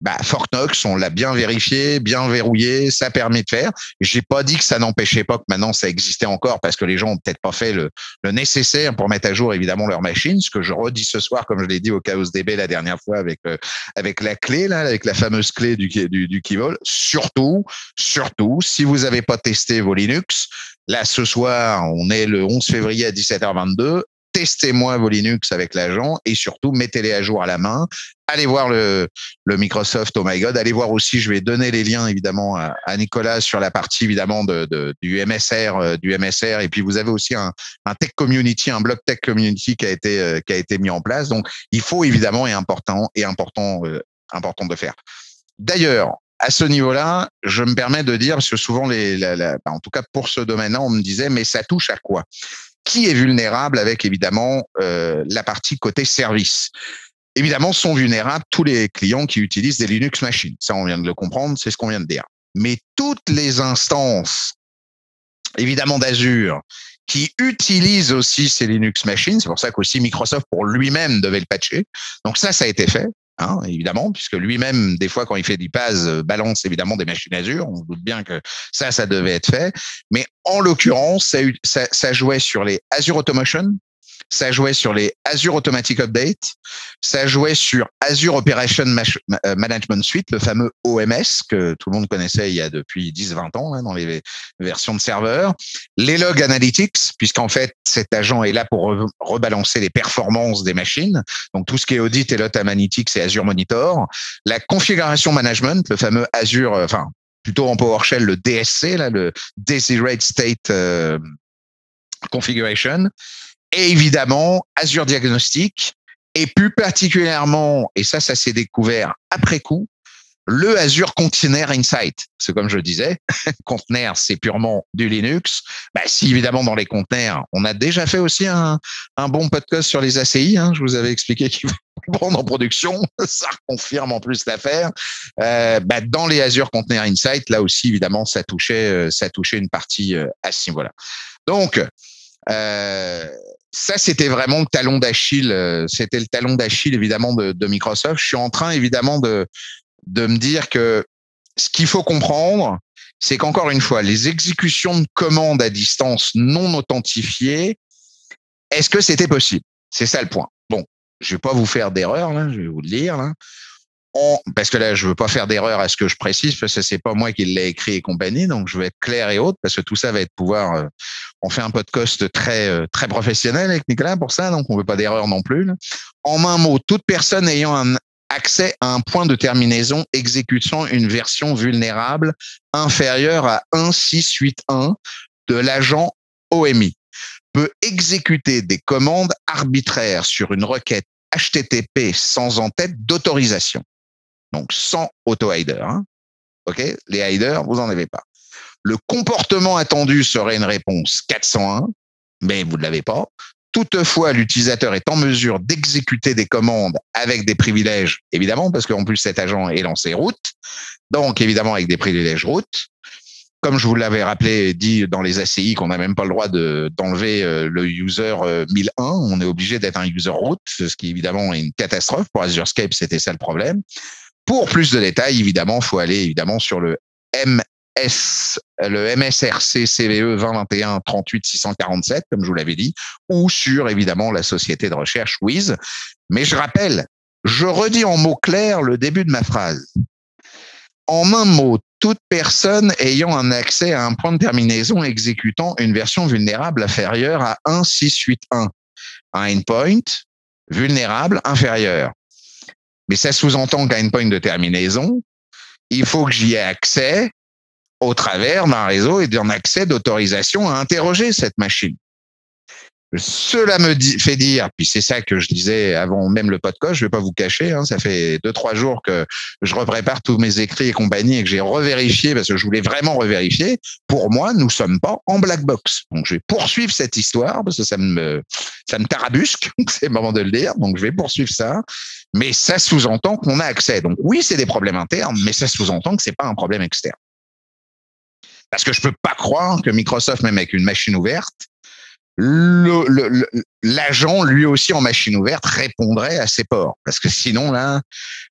bah, Fortnox, on l'a bien vérifié, bien verrouillé, ça permet de faire. J'ai pas dit que ça n'empêchait pas que maintenant ça existait encore parce que les gens ont peut-être pas fait le, nécessaire pour mettre à jour évidemment leur machine. Ce que je redis ce soir, comme je l'ai dit au Chaos DB la dernière fois avec euh, avec la clé là, avec la fameuse clé du du, du. Surtout, surtout, si vous avez pas testé vos Linux, là ce soir, on est le 11 février à 17h22 testez-moi vos Linux avec l'agent et surtout mettez-les à jour à la main. Allez voir le, le Microsoft Oh My God. Allez voir aussi, je vais donner les liens évidemment à, Nicolas sur la partie évidemment de, du MSR, euh, du MSR. Et puis vous avez aussi un, un tech community, un blog tech community qui a été euh, qui a été mis en place. Donc il faut évidemment et important et important euh, important de faire. D'ailleurs, à ce niveau-là, je me permets de dire, parce que souvent, la, en tout cas pour ce domaine-là, on me disait, mais ça touche à quoi? Qui est vulnérable avec évidemment euh, la partie côté service? Évidemment, sont vulnérables tous les clients qui utilisent des Linux machines. Ça, on vient de le comprendre, c'est ce qu'on vient de dire. Mais toutes les instances, évidemment d'Azure, qui utilisent aussi ces Linux machines, c'est pour ça qu'aussi Microsoft pour lui-même devait le patcher. Donc ça, ça a été fait. Hein, évidemment, puisque lui-même, des fois, quand il fait du PAS, euh, balance évidemment des machines Azure. On doute bien que ça, ça devait être fait. Mais en l'occurrence, ça, jouait sur les Azure Automation, ça jouait sur les Azure Automatic Update, ça jouait sur Azure Operation euh, Management Suite, le fameux OMS que tout le monde connaissait il y a depuis 10-20 ans hein, dans les versions de serveurs, les Log Analytics, puisqu'en fait cet agent est là pour rebalancer les performances des machines, donc tout ce qui est audit et Lot Analytics et Azure Monitor, la configuration management, le fameux Azure, euh, enfin plutôt en PowerShell le DSC, là, le Desired State euh, Configuration, et évidemment Azure Diagnostic, et plus particulièrement, et ça, ça s'est découvert après coup, le Azure Container Insight. C'est comme je disais, *laughs* container, c'est purement du Linux. Bah, si évidemment dans les containers, on a déjà fait aussi un, bon podcast sur les ACI. Hein, je vous avais expliqué qu'il faut *laughs* prendre en production. *laughs* Ça confirme en plus l'affaire. Euh, bah, dans les Azure Container Insight, là aussi évidemment, ça touchait, euh, une partie euh, à ce niveau-là. Donc ça, c'était vraiment le talon d'Achille. Euh, c'était le talon d'Achille, évidemment, de, Microsoft. Je suis en train, évidemment, de, me dire que ce qu'il faut comprendre, c'est qu'encore une fois, les exécutions de commandes à distance non authentifiées, est-ce que c'était possible? C'est ça le point. Bon, je vais pas vous faire d'erreur, je vais vous le dire. Parce que là, je veux pas faire d'erreur à ce que je précise, parce que c'est pas moi qui l'ai écrit et compagnie, donc je vais être clair et autre, parce que tout ça va être pouvoir. Euh, on fait un podcast très euh, très professionnel avec Nicolas pour ça, donc on veut pas d'erreur non plus. En un mot, toute personne ayant un accès à un point de terminaison exécutant une version vulnérable inférieure à 1.681 de l'agent OMI peut exécuter des commandes arbitraires sur une requête HTTP sans en-tête d'autorisation donc sans auto-hider. Hein. OK? Les hiders, vous n'en avez pas. Le comportement attendu serait une réponse 401, mais vous ne l'avez pas. Toutefois, l'utilisateur est en mesure d'exécuter des commandes avec des privilèges, évidemment, parce qu'en plus cet agent est lancé route, donc évidemment avec des privilèges route. Comme je vous l'avais rappelé, dit dans les ACI qu'on n'a même pas le droit d'enlever euh, le user 1001, euh, on est obligé d'être un user route, ce qui évidemment est une catastrophe. Pour Azurescape, c'était ça le problème. Pour plus de détails, évidemment, faut aller évidemment sur le MS, le MSRC CVE 2021 38 647, comme je vous l'avais dit, ou sur évidemment la société de recherche Wiz. Mais je rappelle, je redis en mots clairs le début de ma phrase. En un mot, toute personne ayant un accès à un point de terminaison exécutant une version vulnérable inférieure à 1.681. Un endpoint vulnérable inférieur. Mais ça sous-entend qu'à une point de terminaison, il faut que j'y ai accès au travers d'un réseau et d'un accès d'autorisation à interroger cette machine. Cela me fait dire, puis c'est ça que je disais avant même le podcast, je vais pas vous cacher, hein, ça fait deux trois jours que je reprépare tous mes écrits et compagnie et que j'ai revérifié parce que je voulais vraiment revérifier. Pour moi, nous sommes pas en black box. Donc je vais poursuivre cette histoire parce que ça me ça me tarabusque, *laughs* c'est le moment de le dire. Donc je vais poursuivre ça, mais ça sous-entend qu'on a accès. Donc oui, c'est des problèmes internes, mais ça sous-entend que c'est pas un problème externe. Parce que je peux pas croire que Microsoft, même avec une machine ouverte, l'agent, lui aussi en machine ouverte, répondrait à ces ports. Parce que sinon, là,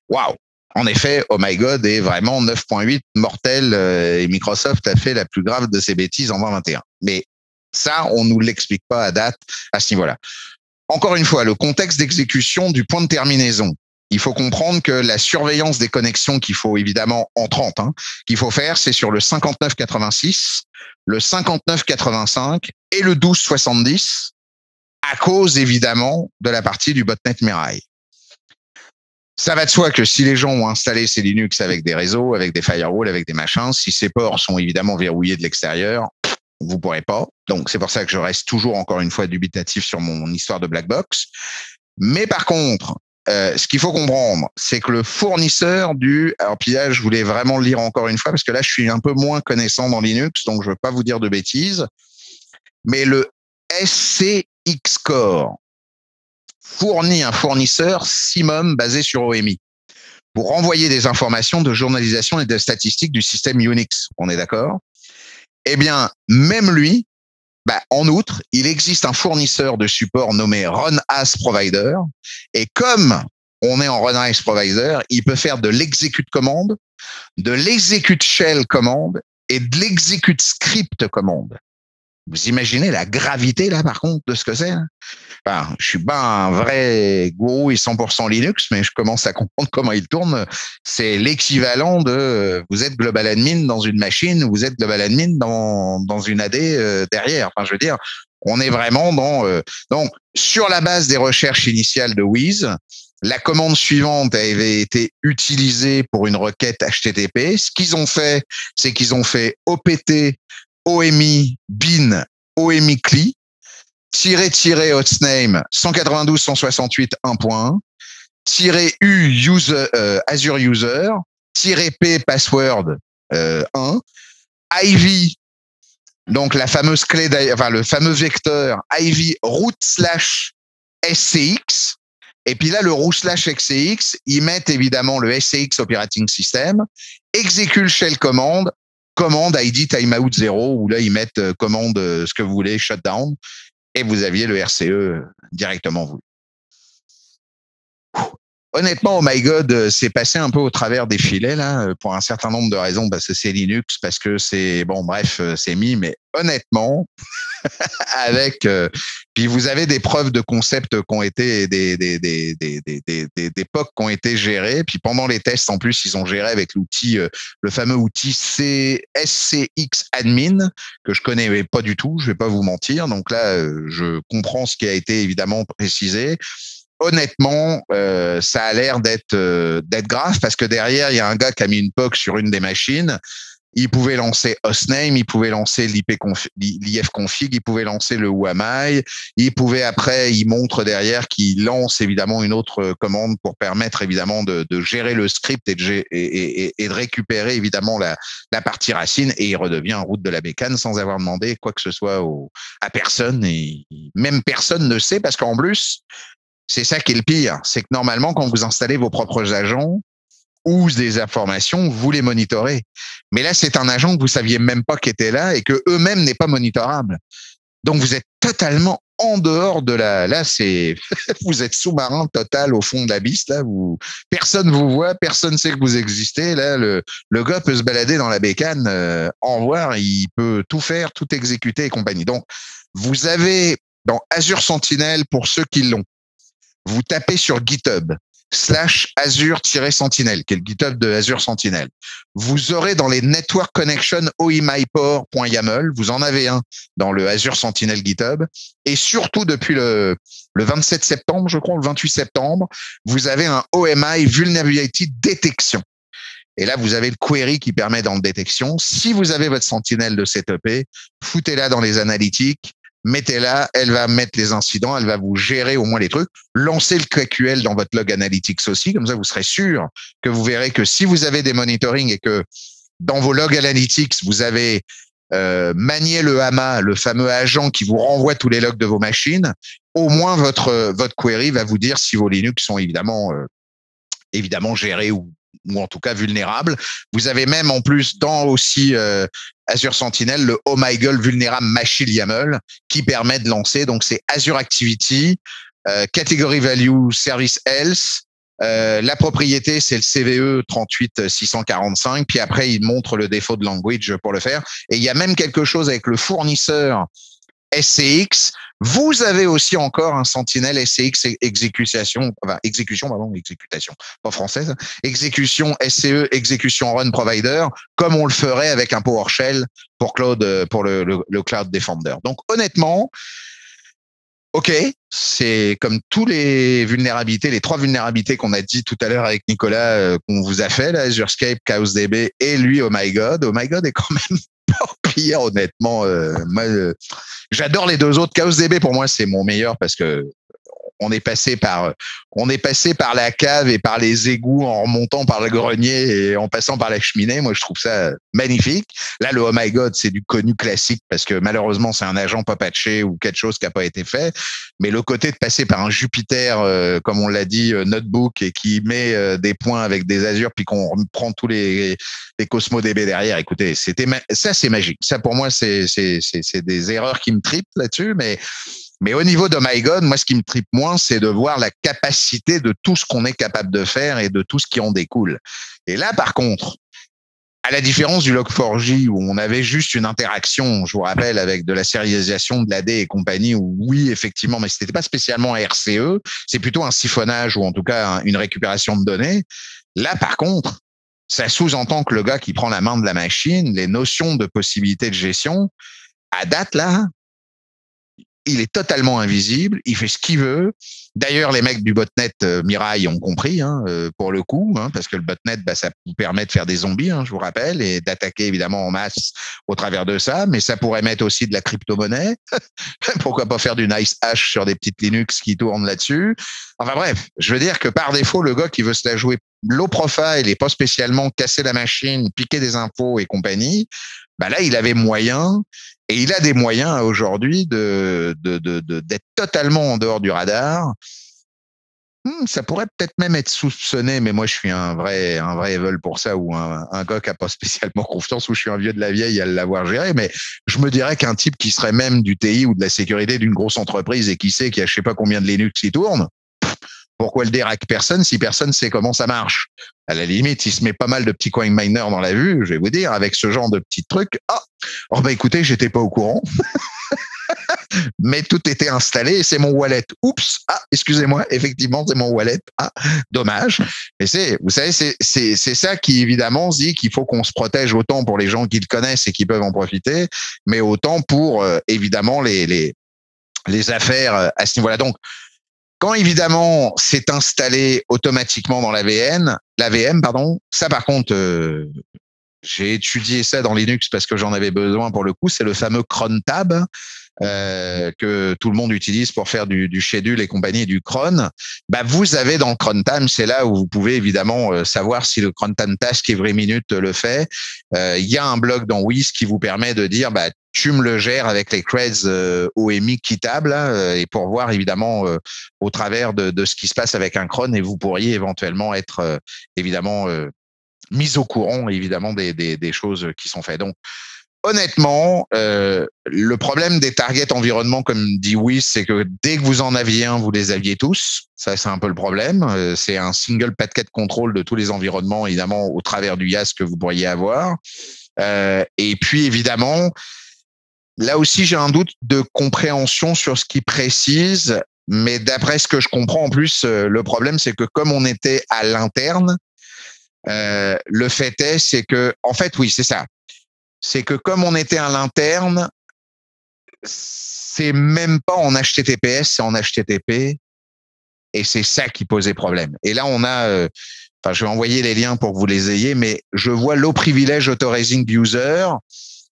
waouh, en effet, Oh My God est vraiment 9.8 mortel euh, et Microsoft a fait la plus grave de ses bêtises en 2021. Mais ça, on nous l'explique pas à date à ce niveau-là. Encore une fois, le contexte d'exécution du point de terminaison. Il faut comprendre que la surveillance des connexions qu'il faut évidemment en 30, hein, qu'il faut faire, c'est sur le 5986, le 5985 et le 1270 à cause évidemment de la partie du botnet Mirai. Ça va de soi que si les gens ont installé ces Linux avec des réseaux, avec des firewalls, avec des machins, si ces ports sont évidemment verrouillés de l'extérieur, vous pourrez pas. Donc c'est pour ça que je reste toujours encore une fois dubitatif sur mon histoire de black box. Mais par contre, euh, ce qu'il faut comprendre, c'est que le fournisseur du, alors puis là, je voulais vraiment le lire encore une fois parce que là, je suis un peu moins connaissant dans Linux, donc je veux pas vous dire de bêtises. Mais le SCX Core fournit un fournisseur SIMOM basé sur OMI pour envoyer des informations de journalisation et de statistiques du système Unix. On est d'accord? Eh bien, même lui, bah, en outre, il existe un fournisseur de support nommé Run as Provider. Et comme on est en Run as Provider, il peut faire de l'execute commande, de l'execute shell commande et de l'execute script commande. Vous imaginez la gravité là, par contre, de ce que c'est enfin, Je suis pas un vrai gourou et 100% Linux, mais je commence à comprendre comment il tourne. C'est l'équivalent de vous êtes global admin dans une machine, vous êtes global admin dans dans une AD euh, derrière. Enfin, je veux dire, on est vraiment dans euh, donc sur la base des recherches initiales de Wiz. La commande suivante avait été utilisée pour une requête HTTP. Ce qu'ils ont fait, c'est qu'ils ont fait OPT OMI bin OMI CLI, tiré tiré hostname 192 168 1.1, tiré U user, euh, Azure user, tiré P password euh, 1, Ivy donc la fameuse clé, enfin le fameux vecteur Ivy root slash SCX. Et puis là, le root slash SCX, ils mettent évidemment le SCX operating system, exécute shell commande, commande ID timeout 0 où là ils mettent euh, commande euh, ce que vous voulez shutdown et vous aviez le RCE directement vous. Honnêtement, oh my god, c'est passé un peu au travers des filets là pour un certain nombre de raisons parce que c'est Linux, parce que c'est bon, bref, c'est mis. Mais honnêtement, *laughs* avec puis vous avez des preuves de concept qui ont été des des des des des des, des POC qui ont été gérés. Puis pendant les tests, en plus, ils ont géré avec l'outil, le fameux outil SCX Admin que je connais pas du tout. Je vais pas vous mentir. Donc là, je comprends ce qui a été évidemment précisé honnêtement, euh, ça a l'air d'être d'être grave parce que derrière, il y a un gars qui a mis une POC sur une des machines. Il pouvait lancer hostname, il pouvait lancer l'IF config, il pouvait lancer le UAMI, il pouvait après, il montre derrière qu'il lance évidemment une autre euh, commande pour permettre évidemment de, gérer le script et de, récupérer évidemment la, partie racine et il redevient en route de la bécane sans avoir demandé quoi que ce soit à personne. Et même personne ne sait parce qu'en plus, c'est ça qui est le pire, c'est que normalement quand vous installez vos propres agents, ou des informations, vous les monitorez. Mais là, c'est un agent que vous saviez même pas qui était là et que eux-mêmes n'est pas monitorable. Donc, vous êtes totalement en dehors de la. Là, c'est *laughs* vous êtes sous-marin total au fond de l'abysse. Là, vous personne vous voit, personne sait que vous existez. Là, le le gars peut se balader dans la bécane, euh, en voir, il peut tout faire, tout exécuter et compagnie. Donc, vous avez dans Azure Sentinel pour ceux qui l'ont. Vous tapez sur GitHub slash Azure-Sentinel, qui est le GitHub de Azure Sentinel. Vous aurez dans les Network Connection oimyport.yaml, vous en avez un dans le Azure Sentinel GitHub. Et surtout depuis le, le 27 septembre, je crois, le 28 septembre, vous avez un OMI Vulnerability Detection. Et là, vous avez le query qui permet dans le détection. Si vous avez votre sentinelle de setup, foutez-la dans les analytiques, mettez-la, elle va mettre les incidents, elle va vous gérer au moins les trucs. Lancez le QQL dans votre log analytics aussi, comme ça vous serez sûr que vous verrez que si vous avez des monitoring et que dans vos logs analytics, vous avez euh, manié le HAMA, le fameux agent qui vous renvoie tous les logs de vos machines, au moins votre votre query va vous dire si vos Linux sont évidemment euh, évidemment gérés ou ou en tout cas vulnérables. Vous avez même en plus dans aussi euh, Azure Sentinel le Oh My God Vulnerable Machine YAML qui permet de lancer. Donc c'est Azure Activity, euh, Category Value Service Else, Euh, la propriété, c'est le CVE 38645. Puis après, il montre le défaut de language pour le faire. Et il y a même quelque chose avec le fournisseur SCX. Vous avez aussi encore un Sentinel SCX exécution, enfin, exécution, pardon, exécutation, pas française, exécution SCE, exécution Run Provider, comme on le ferait avec un PowerShell pour Cloud, pour le, le Cloud Defender. Donc honnêtement, OK, c'est comme tous les vulnérabilités, les trois vulnérabilités qu'on a dit tout à l'heure avec Nicolas, euh, qu'on vous a fait, là, Azurescape, ChaosDB et lui, Oh My God. Oh My God est quand même *laughs* pas honnêtement. Euh, euh, j'adore les deux autres. ChaosDB, pour moi, c'est mon meilleur parce que on est passé par on est passé par la cave et par les égouts en remontant par le grenier et en passant par la cheminée. Moi, je trouve ça magnifique. Là, le Oh my God, c'est du connu classique parce que malheureusement, c'est un agent pas patché ou quelque chose qui a pas été fait. Mais le côté de passer par un Jupiter, euh, comme on l'a dit, euh, notebook et qui met euh, des points avec des azures puis qu'on prend tous les, les Cosmo DB derrière. Écoutez, c'était ça, c'est magique. Ça, pour moi, c'est des erreurs qui me tripent là-dessus, mais mais au niveau de My God, moi, ce qui me tripe moins, c'est de voir la capacité de tout ce qu'on est capable de faire et de tout ce qui en découle. Et là, par contre, à la différence du Log4j où on avait juste une interaction, je vous rappelle, avec de la sérialisation de l'AD et compagnie, où oui, effectivement, mais c'était pas spécialement RCE, c'est plutôt un siphonnage ou en tout cas une récupération de données. Là, par contre, ça sous-entend que le gars qui prend la main de la machine, les notions de possibilité de gestion, à date là, il est totalement invisible, il fait ce qu'il veut. D'ailleurs, les mecs du botnet euh, Mirai ont compris, hein, euh, pour le coup, hein, parce que le botnet, bah, ça vous permet de faire des zombies, hein, je vous rappelle, et d'attaquer évidemment en masse au travers de ça, mais ça pourrait mettre aussi de la crypto-monnaie. *laughs* Pourquoi pas faire du nice hash sur des petites Linux qui tournent là-dessus Enfin bref, je veux dire que par défaut, le gars qui veut se la jouer low profile et pas spécialement casser la machine, piquer des infos et compagnie, bah là, il avait moyen et il a des moyens aujourd'hui de, de, de, d'être totalement en dehors du radar. Hmm, ça pourrait peut-être même être soupçonné, mais moi je suis un vrai un vrai evil pour ça ou un, un gars qui pas spécialement *laughs* confiance ou je suis un vieux de la vieille à l'avoir géré. Mais je me dirais qu'un type qui serait même du TI ou de la sécurité d'une grosse entreprise et qui sait qu'il y a je sais pas combien de Linux qui tournent, pourquoi le déraque personne si personne sait comment ça marche? À la limite, il se met pas mal de petits coin miners dans la vue, je vais vous dire, avec ce genre de petits trucs. Ah, oh bah écoutez, j'étais pas au courant. *laughs* mais tout était installé et c'est mon wallet. Oups, ah, excusez-moi, effectivement, c'est mon wallet. Ah, dommage. Mais c'est, vous savez, c'est, c'est, c'est ça qui évidemment dit qu'il faut qu'on se protège autant pour les gens qui le connaissent et qui peuvent en profiter, mais autant pour euh, évidemment les, les, les affaires euh, à ce niveau-là. Donc, quand évidemment c'est installé automatiquement dans la VN, la VM, pardon, ça par contre, euh, j'ai étudié ça dans Linux parce que j'en avais besoin pour le coup. C'est le fameux cron tab euh, que tout le monde utilise pour faire du, du schedule et compagnie du cron. Bah vous avez dans le cron tab, c'est là où vous pouvez évidemment euh, savoir si le cron tab task every minute le fait. Il y a un blog dans Wiz qui vous permet de dire bah tu me le gères avec les creds euh, OMI quittables euh, et pour voir évidemment euh, au travers de, de, ce qui se passe avec un cron et vous pourriez éventuellement être euh, évidemment mis au courant évidemment des, des, des, choses qui sont faites. Donc honnêtement, le problème des targets environnement, comme dit Wiss, c'est que dès que vous en aviez un, vous les aviez tous. Ça, c'est un peu le problème. c'est un single packet control de tous les environnements, évidemment, au travers du YAS que vous pourriez avoir. et puis, évidemment, Là aussi, j'ai un doute de compréhension sur ce qu'il précise, mais d'après ce que je comprends en plus, euh, le problème, c'est que comme on était à l'interne, euh, le fait est, c'est que, en fait, oui, c'est ça. C'est que comme on était à l'interne, c'est même pas en HTTPS, c'est en HTTP, et c'est ça qui posait problème. Et là, on a, euh, enfin, je vais envoyer les liens pour que vous les ayez, mais je vois low privilege authorizing user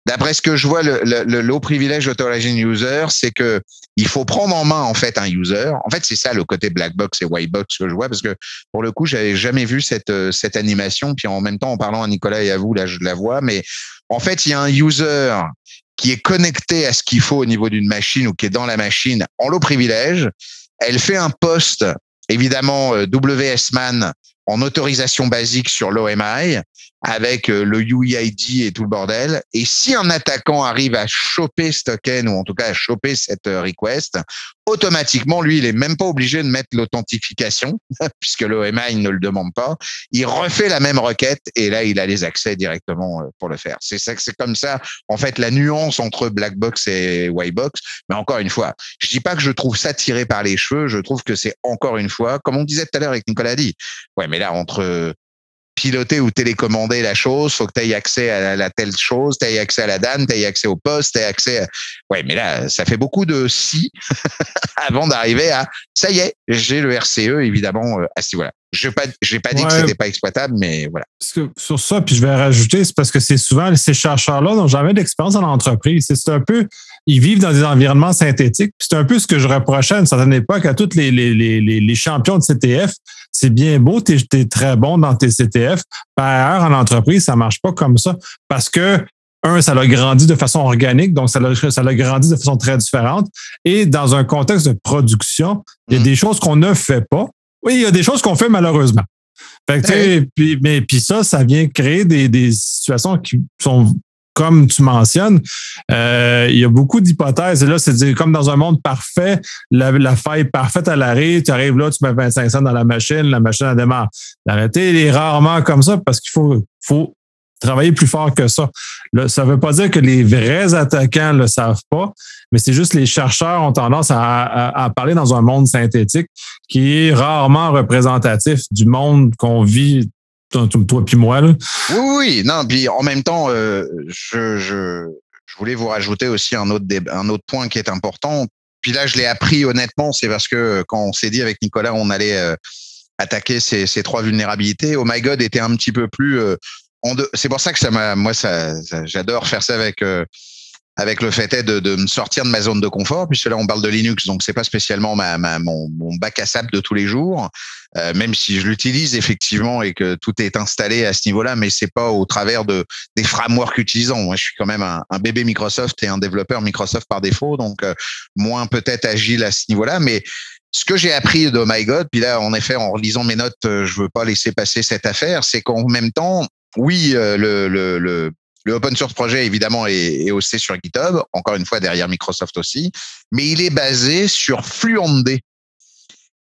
D'après ce que je vois, le, le, low privilege authorizing user, c'est que il faut prendre en main en fait un user. En fait, c'est ça le côté black box et white box que je vois parce que pour le coup, j'avais jamais vu cette euh, cette animation. Puis en même temps, en parlant à Nicolas et à vous, là, je la vois. Mais en fait, il y a un user qui est connecté à ce qu'il faut au niveau d'une machine ou qui est dans la machine en low privilege. Elle fait un post, évidemment euh, WSMan en autorisation basique sur l'OMI. Avec le UEID et tout le bordel. Et si un attaquant arrive à choper ce token ou en tout cas à choper cette request, automatiquement, lui, il est même pas obligé de mettre l'authentification *laughs* puisque l'OMA il ne le demande pas. Il refait la même requête et là, il a les accès directement pour le faire. C'est ça, c'est comme ça. En fait, la nuance entre black box et white box. Mais encore une fois, je dis pas que je trouve ça tiré par les cheveux. Je trouve que c'est encore une fois, comme on disait tout à l'heure avec Nicolas dit. Ouais, mais là, entre piloter ou télécommander la chose, faut que tu aies accès à la, telle chose, tu aies accès à la dame, tu aies accès au poste, tu aies accès à... Ouais, mais là, ça fait beaucoup de si *laughs* avant d'arriver à ça y est, j'ai le RCE évidemment euh, à ce niveau-là. Je n'ai pas, pas dit que c'était pas exploitable, mais voilà. sur ça, puis je vais rajouter, c'est parce que c'est souvent ces chercheurs-là n'ont jamais d'expérience en entreprise. C'est un peu, ils vivent dans des environnements synthétiques. C'est un peu ce que je reprochais à une certaine époque à tous les, les, les, les champions de CTF. C'est bien beau, tu es, très bon dans tes CTF. Par ailleurs, en entreprise, ça marche pas comme ça parce que un, ça l'a grandi de façon organique, donc ça l'a, grandi de façon très différente. Et dans un contexte de production, il y a mmh. des choses qu'on ne fait pas oui, il y a des choses qu'on fait malheureusement. Fait puis, mais puis ça, ça vient créer des, situations qui sont comme tu mentionnes, euh, il y a beaucoup d'hypothèses. Et là, c'est comme dans un monde parfait, la, faille parfaite à l'arrêt, tu arrives là, tu mets 25 cents dans la machine, la machine a démarre. L'arrêté, il est rarement comme ça parce qu'il faut, travailler plus fort que ça. ça ne veut pas dire que les vrais attaquants ne le savent pas, mais c'est juste les chercheurs ont tendance à, parler dans un monde synthétique qui est rarement représentatif du monde qu'on vit, toi, puis. Oui, oui, non, puis en même temps, euh, je, voulais vous rajouter aussi un autre, point qui est important. Puis là, je l'ai appris honnêtement, c'est parce que quand on s'est dit avec Nicolas, on allait euh, attaquer ces, trois vulnérabilités, Oh My God était un petit peu plus... Euh, c'est pour ça que ça m'a, moi, ça, j'adore faire ça avec avec le fait est de, de, me sortir de ma zone de confort, puisque là on parle de Linux, donc c'est pas spécialement ma, ma, mon, mon, bac à sable de tous les jours, euh, même si je l'utilise effectivement et que tout est installé à ce niveau-là, mais c'est pas au travers de des frameworks utilisants. Moi, je suis quand même un, un bébé Microsoft et un développeur Microsoft par défaut, donc euh, moins peut-être agile à ce niveau-là, mais ce que j'ai appris de My God, puis là, en effet, en relisant mes notes, euh, je veux pas laisser passer cette affaire, c'est qu'en même temps, oui, le, le, le, le open source projet, évidemment, est, est, sur GitHub, encore une fois derrière Microsoft aussi, mais il est basé sur FluentD.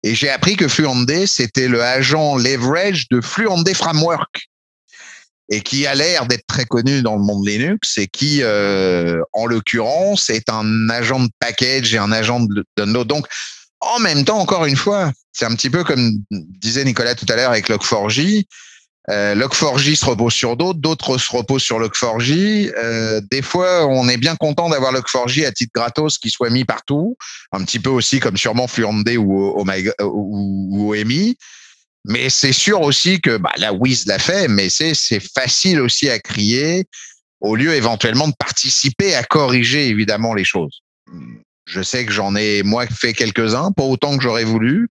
Et j'ai appris que FluentD, c'était le agent leverage de FluentD Framework et qui a l'air d'être très connu dans le monde Linux et qui, euh, en l'occurrence, est un agent de package et un agent de download. Donc, en même temps, encore une fois, c'est un petit peu comme disait Nicolas tout à l'heure avec Log4j. Euh, Log4j se repose sur d'autres, d'autres se reposent sur Log4j. Euh, des fois, on est bien content d'avoir Log4j à titre gratos qui soit mis partout, un petit peu aussi comme sûrement FluentD ou, ou, OMI. Mais c'est sûr aussi que bah, la Wiz l'a fait, mais c'est facile aussi à crier au lieu éventuellement de participer à corriger évidemment les choses. Je sais que j'en ai moi fait quelques-uns, pas autant que j'aurais voulu,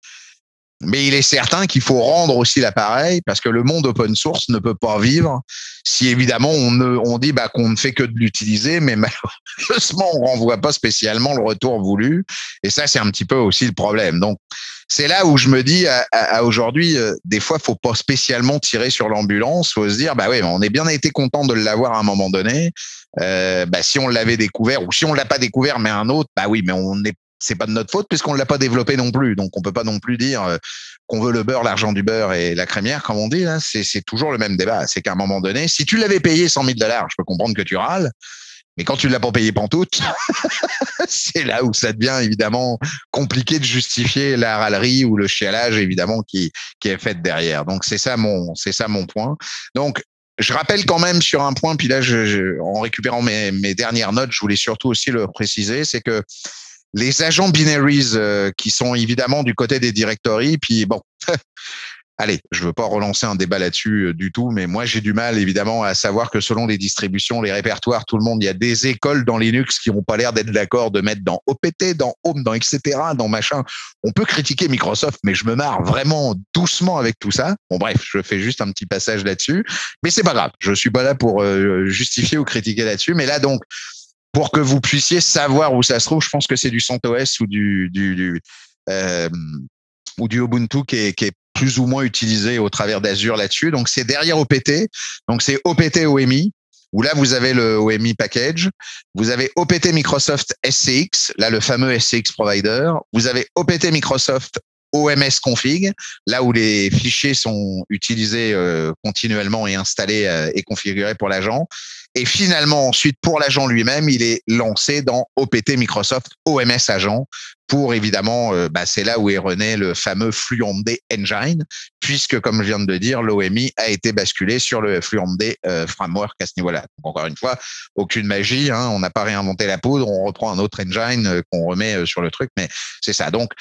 mais il est certain qu'il faut rendre aussi l'appareil parce que le monde open source ne peut pas vivre si évidemment on, ne, on dit bah, qu'on ne fait que de l'utiliser, mais *laughs* malheureusement on renvoie pas spécialement le retour voulu. Et ça, c'est un petit peu aussi le problème. Donc c'est là où je me dis à, à, aujourd'hui, euh, des fois, faut pas spécialement tirer sur l'ambulance, faut se dire bah oui, on est bien été content de l'avoir à un moment donné. Euh, bah, si on l'avait découvert ou si on l'a pas découvert mais un autre, bah oui, mais on est c'est pas de notre faute puisqu'on l'a pas développé non plus. Donc on peut pas non plus dire euh, qu'on veut le beurre, l'argent du beurre et la crémière, comme on dit. C'est toujours le même débat. C'est qu'à un moment donné, si tu l'avais payé 100 000 dollars, je peux comprendre que tu râles. Mais quand tu l'as pas payé pantoute, *laughs* c'est là où ça devient évidemment compliqué de justifier la râlerie ou le chialage évidemment qui qui est fait derrière. Donc c'est ça mon c'est ça mon point. Donc je rappelle quand même sur un point, puis là, je, en récupérant mes, mes dernières notes, je voulais surtout aussi le préciser, c'est que les agents binaries euh, qui sont évidemment du côté des directories, puis bon, *laughs* allez, je veux pas relancer un débat là-dessus euh, du tout, mais moi j'ai du mal évidemment à savoir que selon les distributions, les répertoires, tout le monde, il y a des écoles dans Linux qui n'ont pas l'air d'être d'accord de mettre dans OPT, dans Home, dans etc., dans machin. On peut critiquer Microsoft, mais je me marre vraiment doucement avec tout ça. Bon bref, je fais juste un petit passage là-dessus, mais c'est pas grave. Je suis pas là pour euh, justifier ou critiquer là-dessus, mais là donc pour que vous puissiez savoir où ça se trouve. Je pense que c'est du CentOS ou du, euh, ou du Ubuntu qui est, qui est plus ou moins utilisé au travers d'Azure là-dessus. Donc c'est derrière OPT. Donc c'est OPT OMI où là vous avez le OMI package, vous avez OPT Microsoft SCX, là le fameux SCX provider, vous avez OPT Microsoft OMS config, là où les fichiers sont utilisés euh, continuellement et installés euh, et configurés pour l'agent. Et finalement, ensuite, pour l'agent lui-même, il est lancé dans OPT Microsoft OMS Agent pour évidemment, euh, bah, c'est là où est rené le fameux Fluentd Engine, puisque comme je viens de le dire, l'OMI a été basculé sur le Fluentd framework à ce niveau-là. encore une fois, aucune magie, hein, on n'a pas réinventé la poudre, on reprend un autre engine qu'on remet sur le truc, mais c'est ça. Donc,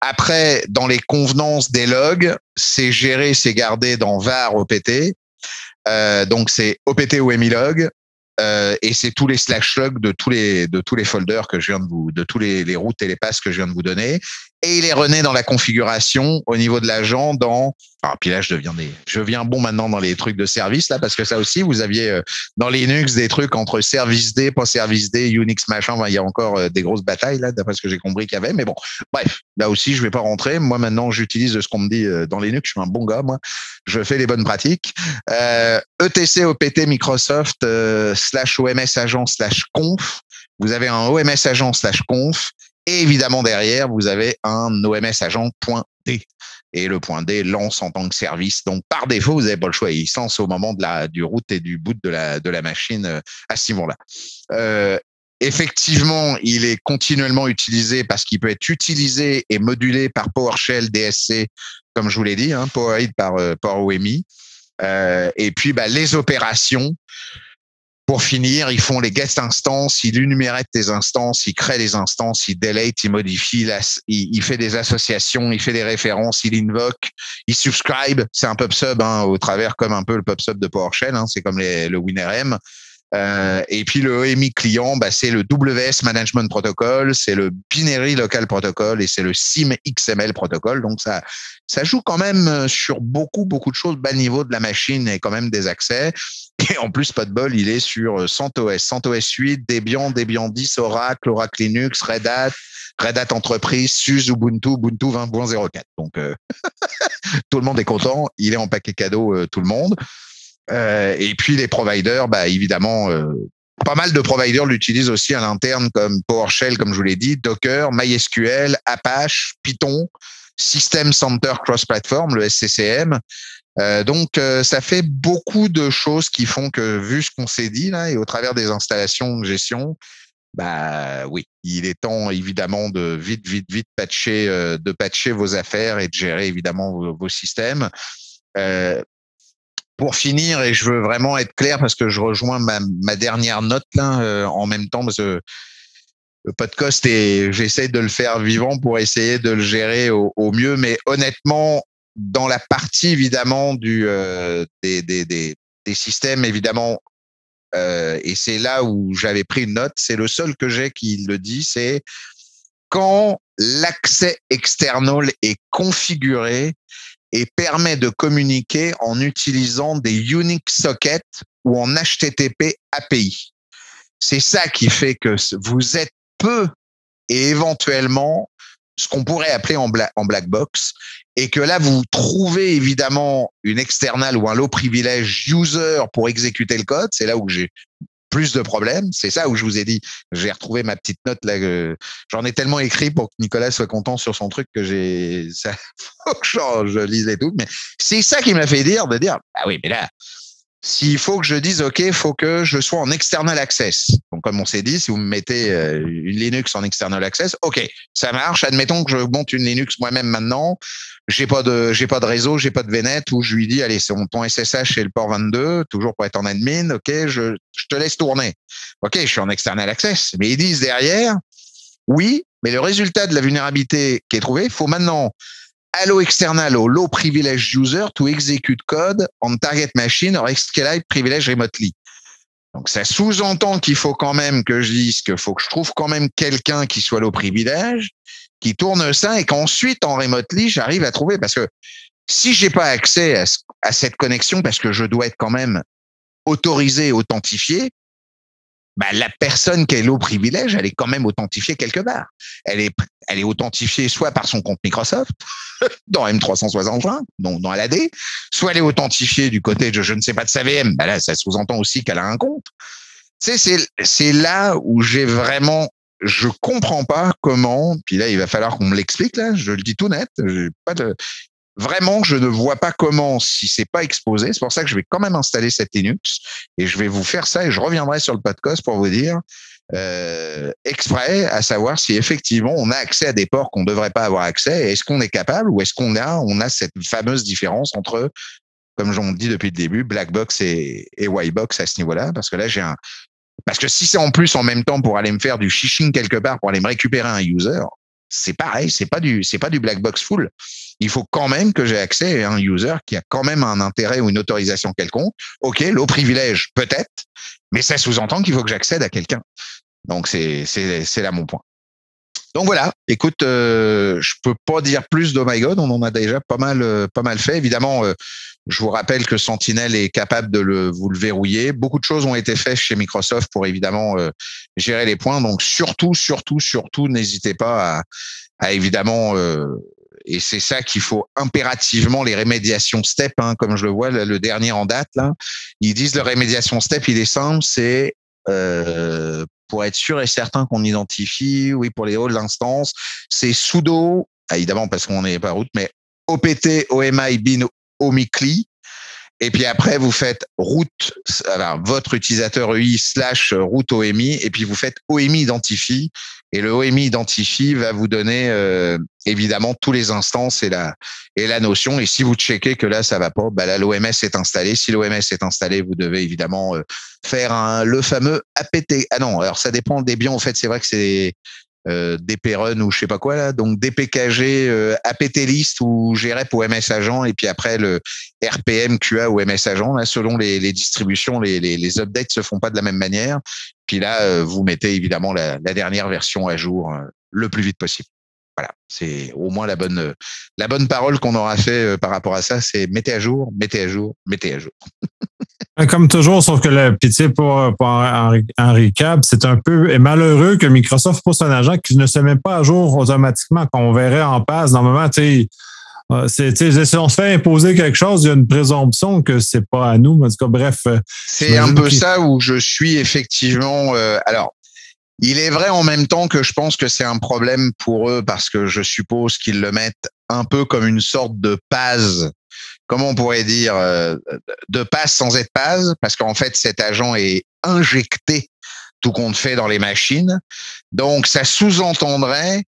après, dans les convenances des logs, c'est géré, c'est gardé dans var OPT. Euh, donc c'est OPT ou log euh, et c'est tous les slash log de tous les de tous les folders que je viens de vous de tous les, les routes et les passes que je viens de vous donner et il est rené dans la configuration au niveau de l'agent dans ah, puis là je deviens des je viens bon maintenant dans les trucs de service là parce que ça aussi vous aviez euh, dans Linux des trucs entre service D pas service D Unix machin il y a encore euh, des grosses batailles là d'après ce que j'ai compris qu'il y avait mais bon bref là aussi je vais pas rentrer. Moi maintenant j'utilise ce qu'on me dit dans Linux je suis un bon gars moi. Je fais les bonnes pratiques. Euh, ETC OPT Microsoft slash OMS agent slash conf. Vous avez un OMS agent slash conf et évidemment, derrière, vous avez un OMS agent.d. Et le point D lance en tant que service. Donc, par défaut, vous n'avez pas le choix. Il lance au moment de la, du route et du boot de la, de la machine euh, à ce niveau-là. Euh, effectivement, il est continuellement utilisé parce qu'il peut être utilisé et modulé par PowerShell DSC, comme je vous l'ai dit, hein, par, euh, OMI. Euh, et puis, bah, les opérations, pour finir, ils font les guest instances, ils énumèrent tes instances, ils créent des instances, ils delete, ils modifient, il, fait des associations, il fait des références, il invoque, il subscribe. C'est un PubSub hein, au travers comme un peu le PubSub de PowerShell, hein, c'est comme les, le WinRM. Euh, et puis le EMI client, bah, c'est le WS Management Protocol, c'est le Binary Local Protocol et c'est le SIM XML Protocol. Donc ça, ça joue quand même sur beaucoup, beaucoup de choses. Bas niveau de la machine et quand même des accès. Et en plus, pas de bol, il est sur CentOS, CentOS 8, Debian, Debian 10, Oracle, Oracle Linux, Red Hat, Red Hat Entreprise, SUSE, Ubuntu, Ubuntu 20.04. Donc, euh, *laughs* tout le monde est content. Il est en paquet cadeau, euh, tout le monde. Euh, et puis, les providers, bah, évidemment, pas mal de providers l'utilisent aussi à l'interne, comme PowerShell, comme je vous l'ai dit, Docker, MySQL, Apache, Python, System Center Cross Platform, le SCCM. Euh, donc, euh, ça fait beaucoup de choses qui font que, vu ce qu'on s'est dit là, et au travers des installations de gestion, bah oui, il est temps évidemment de vite, vite, vite patcher, euh, de patcher vos affaires et de gérer évidemment vos, systèmes. Pour finir, et je veux vraiment être clair parce que je rejoins ma, dernière note là en même temps parce que le podcast et j'essaie de le faire vivant pour essayer de le gérer au, mieux. Mais honnêtement, dans la partie évidemment du euh, des, des, des, des, systèmes évidemment euh, et c'est là où j'avais pris une note c'est le seul que j'ai qui le dit c'est quand l'accès external est configuré et permet de communiquer en utilisant des Unix sockets ou en HTTP API. C'est ça qui fait que vous êtes peu et éventuellement ce qu'on pourrait appeler en, en black box et que là, vous trouvez évidemment une external ou un low privilege user pour exécuter le code, c'est là où j'ai plus de problèmes. C'est ça où je vous ai dit, j'ai retrouvé ma petite note là. J'en ai tellement écrit pour que Nicolas soit content sur son truc que j'ai, *laughs* ça, faut je, je lisais tout. Mais c'est ça qui m'a fait dire de dire, ah oui, mais là, s'il faut que je dise, OK, il faut que je sois en external access. Donc, comme on s'est dit, si vous me mettez euh, une Linux en external access, OK, ça marche. Admettons que je monte une Linux moi-même maintenant. J'ai pas de, j'ai pas de réseau, j'ai pas de VNet où je lui dis, allez, c'est mon point SSH et le port 22, toujours pour être en admin. OK, je, je te laisse tourner. OK, je suis en external access. Mais ils disent derrière, oui, mais le résultat de la vulnérabilité qui est trouvé, il faut maintenant allow external au low privilege user to execute code on target machine or escalate privilege remotely. Donc ça sous-entend qu'il faut quand même que je dise qu'il faut que je trouve quand même quelqu'un qui soit low privilege, qui tourne ça et qu'ensuite en remotely j'arrive à trouver parce que si j'ai pas accès à, cette connexion parce que je dois être quand même autorisé, authentifié, bah, la personne qui est low privilège, elle est quand même authentifiée quelque part. Elle est, elle est authentifiée soit par son compte Microsoft, *laughs* dans M365, donc dans LAD, soit elle est authentifiée du côté de je ne sais pas de sa VM. Ben là, ça sous-entend aussi qu'elle a un compte. Tu sais, c'est là où j'ai vraiment je comprends pas comment. Puis là, il va falloir qu'on me l'explique. Là, je le dis tout net. Pas de, vraiment, je ne vois pas comment, si c'est pas exposé. C'est pour ça que je vais quand même installer cette Linux et je vais vous faire ça et je reviendrai sur le podcast pour vous dire euh, exprès à savoir si effectivement on a accès à des ports qu'on ne devrait pas avoir accès. Est-ce qu'on est capable ou est-ce qu'on a on a cette fameuse différence entre comme j'en dis depuis le début, black box et, et white box à ce niveau-là, parce que là j'ai un, parce que si c'est en plus en même temps pour aller me faire du phishing quelque part, pour aller me récupérer un user, c'est pareil, c'est pas du, c'est pas du black box full. Il faut quand même que j'ai accès à un user qui a quand même un intérêt ou une autorisation quelconque. Ok, l'eau privilège peut-être, mais ça sous-entend qu'il faut que j'accède à quelqu'un. Donc c'est, là mon point. Donc voilà, écoute, euh, je peux pas dire plus de My God, on en a déjà pas mal, euh, pas mal fait. Évidemment, euh, je vous rappelle que Sentinel est capable de le, vous le verrouiller. Beaucoup de choses ont été faites chez Microsoft pour évidemment euh, gérer les points. Donc surtout, surtout, surtout, n'hésitez pas à évidemment et c'est ça qu'il faut impérativement les rémédiations step, hein, comme je le vois le dernier en date là. Ils disent le rémédiation step, il est simple, c'est euh, pour être sûr et certain qu'on identifie, oui, pour les hauts de l'instance, c'est sudo, évidemment parce qu'on n'est pas route, mais opt omi bin omicli. Et puis après, vous faites route, alors votre utilisateur EI slash route OMI, et puis vous faites OMI identifie. Et le OMI identifie va vous donner euh, évidemment tous les instances et la et la notion. Et si vous checkez que là ça va pas, bah là l'OMS est installé. Si l'OMS est installé, vous devez évidemment euh, faire un, le fameux APT. Ah non, alors ça dépend des biens. En fait, c'est vrai que c'est euh, DP ou je sais pas quoi là. Donc DPKG, euh, APT list ou GREP ou MS agent et puis après le RPM QA ou MS agent là, selon les, les distributions, les, les, les, updates se font pas de la même manière. Puis là, euh, vous mettez évidemment la, la, dernière version à jour euh, le plus vite possible. Voilà, c'est au moins la bonne la bonne parole qu'on aura fait par rapport à ça, c'est mettez à jour, mettez à jour, mettez à jour. *laughs* Comme toujours, sauf que le pitié pour, pour Henri, Cap, c'est un peu malheureux que Microsoft pose un agent qui ne se met pas à jour automatiquement, qu'on verrait en passe. Normalement, tu sais, euh, si on se fait imposer quelque chose, il y a une présomption que c'est pas à nous. En tout cas, bref. Euh, c'est un peu ça où je suis effectivement. Euh, alors, il est vrai en même temps que je pense que c'est un problème pour eux parce que je suppose qu'ils le mettent un peu comme une sorte de passe comment on pourrait dire, euh, de passe sans être passe, parce qu'en fait, cet agent est injecté tout compte fait dans les machines. Donc, ça sous-entendrait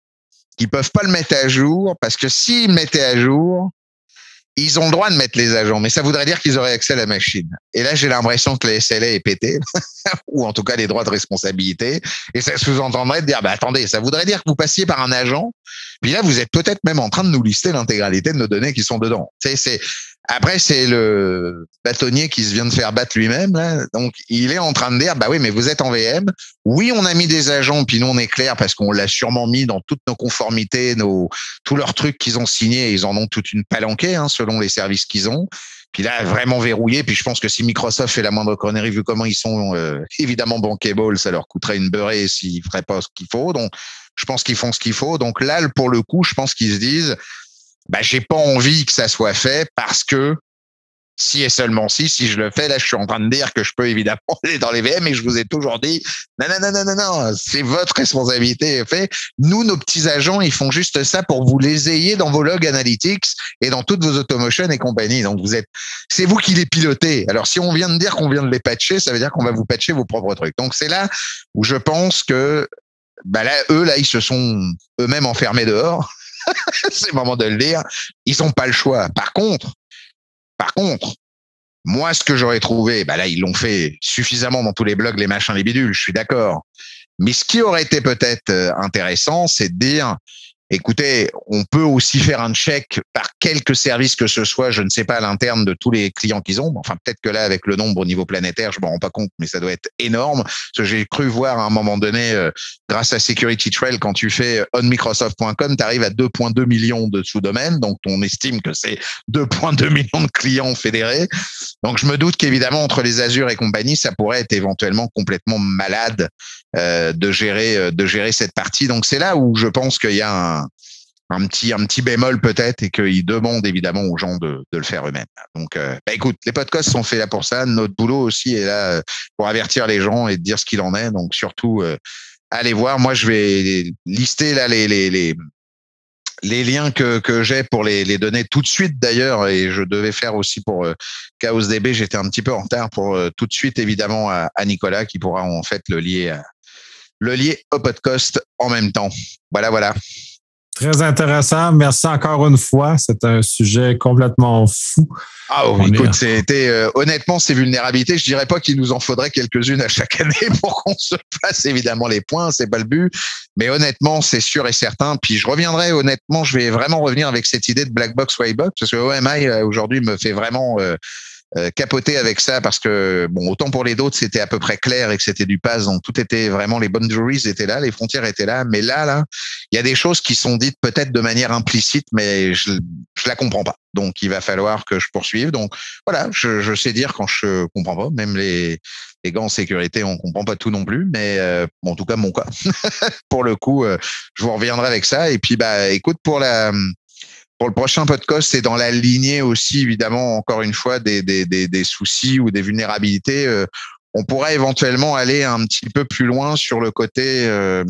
qu'ils peuvent pas le mettre à jour, parce que s'ils mettaient à jour, ils ont le droit de mettre les agents, mais ça voudrait dire qu'ils auraient accès à la machine. Et là, j'ai l'impression que le SLA est pété, *laughs* ou en tout cas les droits de responsabilité. Et ça sous-entendrait de dire, bah attendez, ça voudrait dire que vous passiez par un agent, puis là, vous êtes peut-être même en train de nous lister l'intégralité de nos données qui sont dedans. C'est, après, c'est le bâtonnier qui se vient de faire battre lui-même. Donc, il est en train de dire, bah oui, mais vous êtes en VM. Oui, on a mis des agents, puis nous, on est clair parce qu'on l'a sûrement mis dans toutes nos conformités, nos, tous leurs trucs qu'ils ont signés. Ils en ont toute une palanquée, hein, selon les services qu'ils ont. Puis là, vraiment verrouillé. Puis je pense que si Microsoft fait la moindre connerie, vu comment ils sont euh, évidemment bankable, ça leur coûterait une beurrée s'ils feraient pas ce qu'il faut. Donc, je pense qu'ils font ce qu'il faut. Donc là, pour le coup, je pense qu'ils se disent, bah, j'ai pas envie que ça soit fait parce que si et seulement si, si je le fais, là, je suis en train de dire que je peux évidemment *laughs* aller dans les VM et je vous ai toujours dit, non, non, non, non, non, non, c'est votre responsabilité. Fait. Nous, nos petits agents, ils font juste ça pour vous les ayez dans vos logs analytics et dans toutes vos automotions et compagnie. Donc, vous êtes, c'est vous qui les pilotez. Alors, si on vient de dire qu'on vient de les patcher, ça veut dire qu'on va vous patcher vos propres trucs. Donc, c'est là où je pense que, bah là, eux, là, ils se sont eux-mêmes enfermés dehors *laughs* c'est le moment de le dire. Ils n'ont pas le choix. Par contre, par contre, moi, ce que j'aurais trouvé, bah là, ils l'ont fait suffisamment dans tous les blogs, les machins, les bidules, je suis d'accord. Mais ce qui aurait été peut-être euh, intéressant, c'est de dire, Écoutez, on peut aussi faire un check par quelques services que ce soit, je ne sais pas à l'interne de tous les clients qu'ils ont. Enfin, peut-être que là, avec le nombre au niveau planétaire, je me rends pas compte, mais ça doit être énorme. j'ai cru voir à un moment donné, euh, grâce à Security Trail, quand tu fais onmicrosoft.com, tu arrives à 2,2 millions de sous-domaines. Donc, on estime que c'est 2,2 millions de clients fédérés. Donc, je me doute qu'évidemment, entre les Azure et compagnie, ça pourrait être éventuellement complètement malade euh, de gérer, euh, de gérer cette partie. Donc, c'est là où je pense qu'il y a un un petit un petit bémol peut-être et qu'ils demandent évidemment aux gens de, de le faire eux-mêmes. Donc, euh, bah, écoute, les podcasts sont faits là pour ça. Notre boulot aussi est là pour avertir les gens et dire ce qu'il en est. Donc, surtout, allez voir. Moi, je vais lister là les les, les les liens que, que j'ai pour les, les donner tout de suite d'ailleurs, et je devais faire aussi pour euh, Chaos DB, j'étais un petit peu en retard pour tout de suite évidemment à, Nicolas qui pourra en fait le lier le lier au podcast en même temps. Voilà, voilà. Très intéressant. Merci encore une fois. C'est un sujet complètement fou. Ah oui, écoute, c'était euh, honnêtement ces vulnérabilités. Je dirais pas qu'il nous en faudrait quelques-unes à chaque *laughs* année pour qu'on se fasse évidemment les points. C'est pas le but, mais honnêtement, c'est sûr et certain. Puis je reviendrai honnêtement, je vais vraiment revenir avec cette idée de black box white box parce que OMI euh, aujourd'hui me fait vraiment euh, euh, capoter avec ça parce que bon autant pour les d'autres c'était à peu près clair et que c'était du pass donc tout était vraiment les boundaries étaient là les frontières étaient là mais là là il y a des choses qui sont dites peut-être de manière implicite mais je je la comprends pas. Donc il va falloir que je poursuive. Donc voilà je, sais dire quand je comprends pas. Même les les gants en sécurité on comprend pas tout non plus mais euh, en tout cas mon cas. *laughs* Pour le coup euh, je vous reviendrai avec ça. Et puis bah écoute pour la pour le prochain podcast, c'est dans la lignée aussi, évidemment, encore une fois, des, des, des, des soucis ou des vulnérabilités. Euh, on pourrait éventuellement aller un petit peu plus loin sur le côté euh,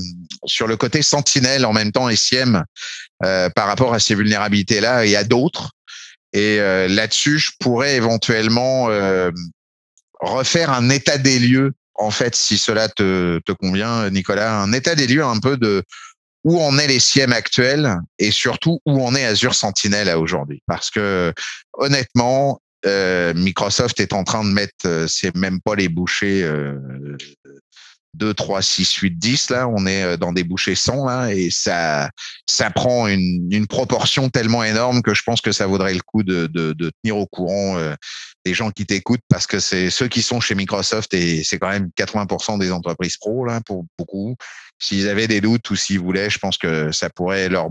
sur le côté sentinelle en même temps SIEM euh, par rapport à ces vulnérabilités là et à d'autres. Et euh, là-dessus, je pourrais éventuellement euh, refaire un état des lieux en fait, si cela te, te convient, Nicolas, un état des lieux un peu de où en est les SIEM actuels et surtout où en est Azure Sentinel aujourd'hui? Parce que honnêtement, euh, Microsoft est en train de mettre, euh, c'est même pas les bouchées euh, 2, 3, 6, 8, 10, là, on est euh, dans des bouchées 100, là, et ça, ça prend une, une, proportion tellement énorme que je pense que ça vaudrait le coup de, de, de tenir au courant euh, gens qui t'écoutent parce que c'est ceux qui sont chez Microsoft et c'est quand même 80% des entreprises pro, là, pour beaucoup. S'ils avaient des doutes ou s'ils voulaient, je pense que ça pourrait leur,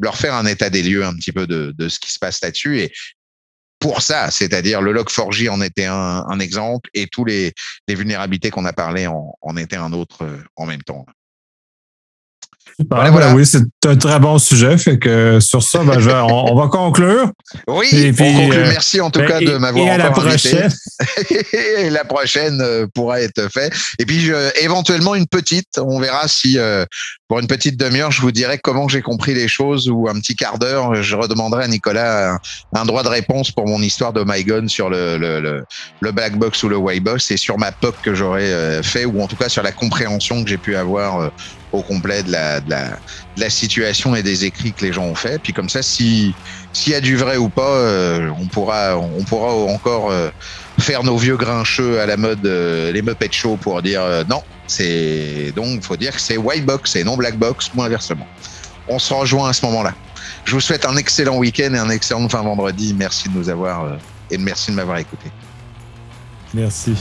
leur faire un état des lieux un petit peu de, de ce qui se passe là-dessus. Et pour ça, c'est-à-dire le log4j en était un, exemple et tous les, les vulnérabilités qu'on a parlé en, en étaient un autre euh, en même temps. Voilà, voilà. Oui, c'est un très bon sujet. Fait que sur ça, ben, je, on, on, va conclure. Oui, et puis, on conclut. Euh, Merci en tout ben, cas de m'avoir encore la prochaine. *laughs* et la prochaine euh, pourra être faite. Et puis je, éventuellement une petite. On verra si euh, pour une petite demi-heure, je vous dirai comment j'ai compris les choses ou un petit quart d'heure, je redemanderai à Nicolas un, un, droit de réponse pour mon histoire de My Gun sur le, le, le, le black box ou le white box et sur ma POC que j'aurais fait ou en tout cas sur la compréhension que j'ai pu avoir au complet de la, de la, situation et des écrits que les gens ont fait. Puis comme ça, si s'il y a du vrai ou pas, euh, on pourra on pourra encore euh, faire nos vieux grincheux à la mode euh, les Muppet Show pour dire euh, non. C'est donc faut dire que c'est white box et non black box ou inversement. On se rejoint à ce moment-là. Je vous souhaite un excellent week-end et un excellent fin vendredi. Merci de nous avoir et merci de m'avoir écouté. Merci.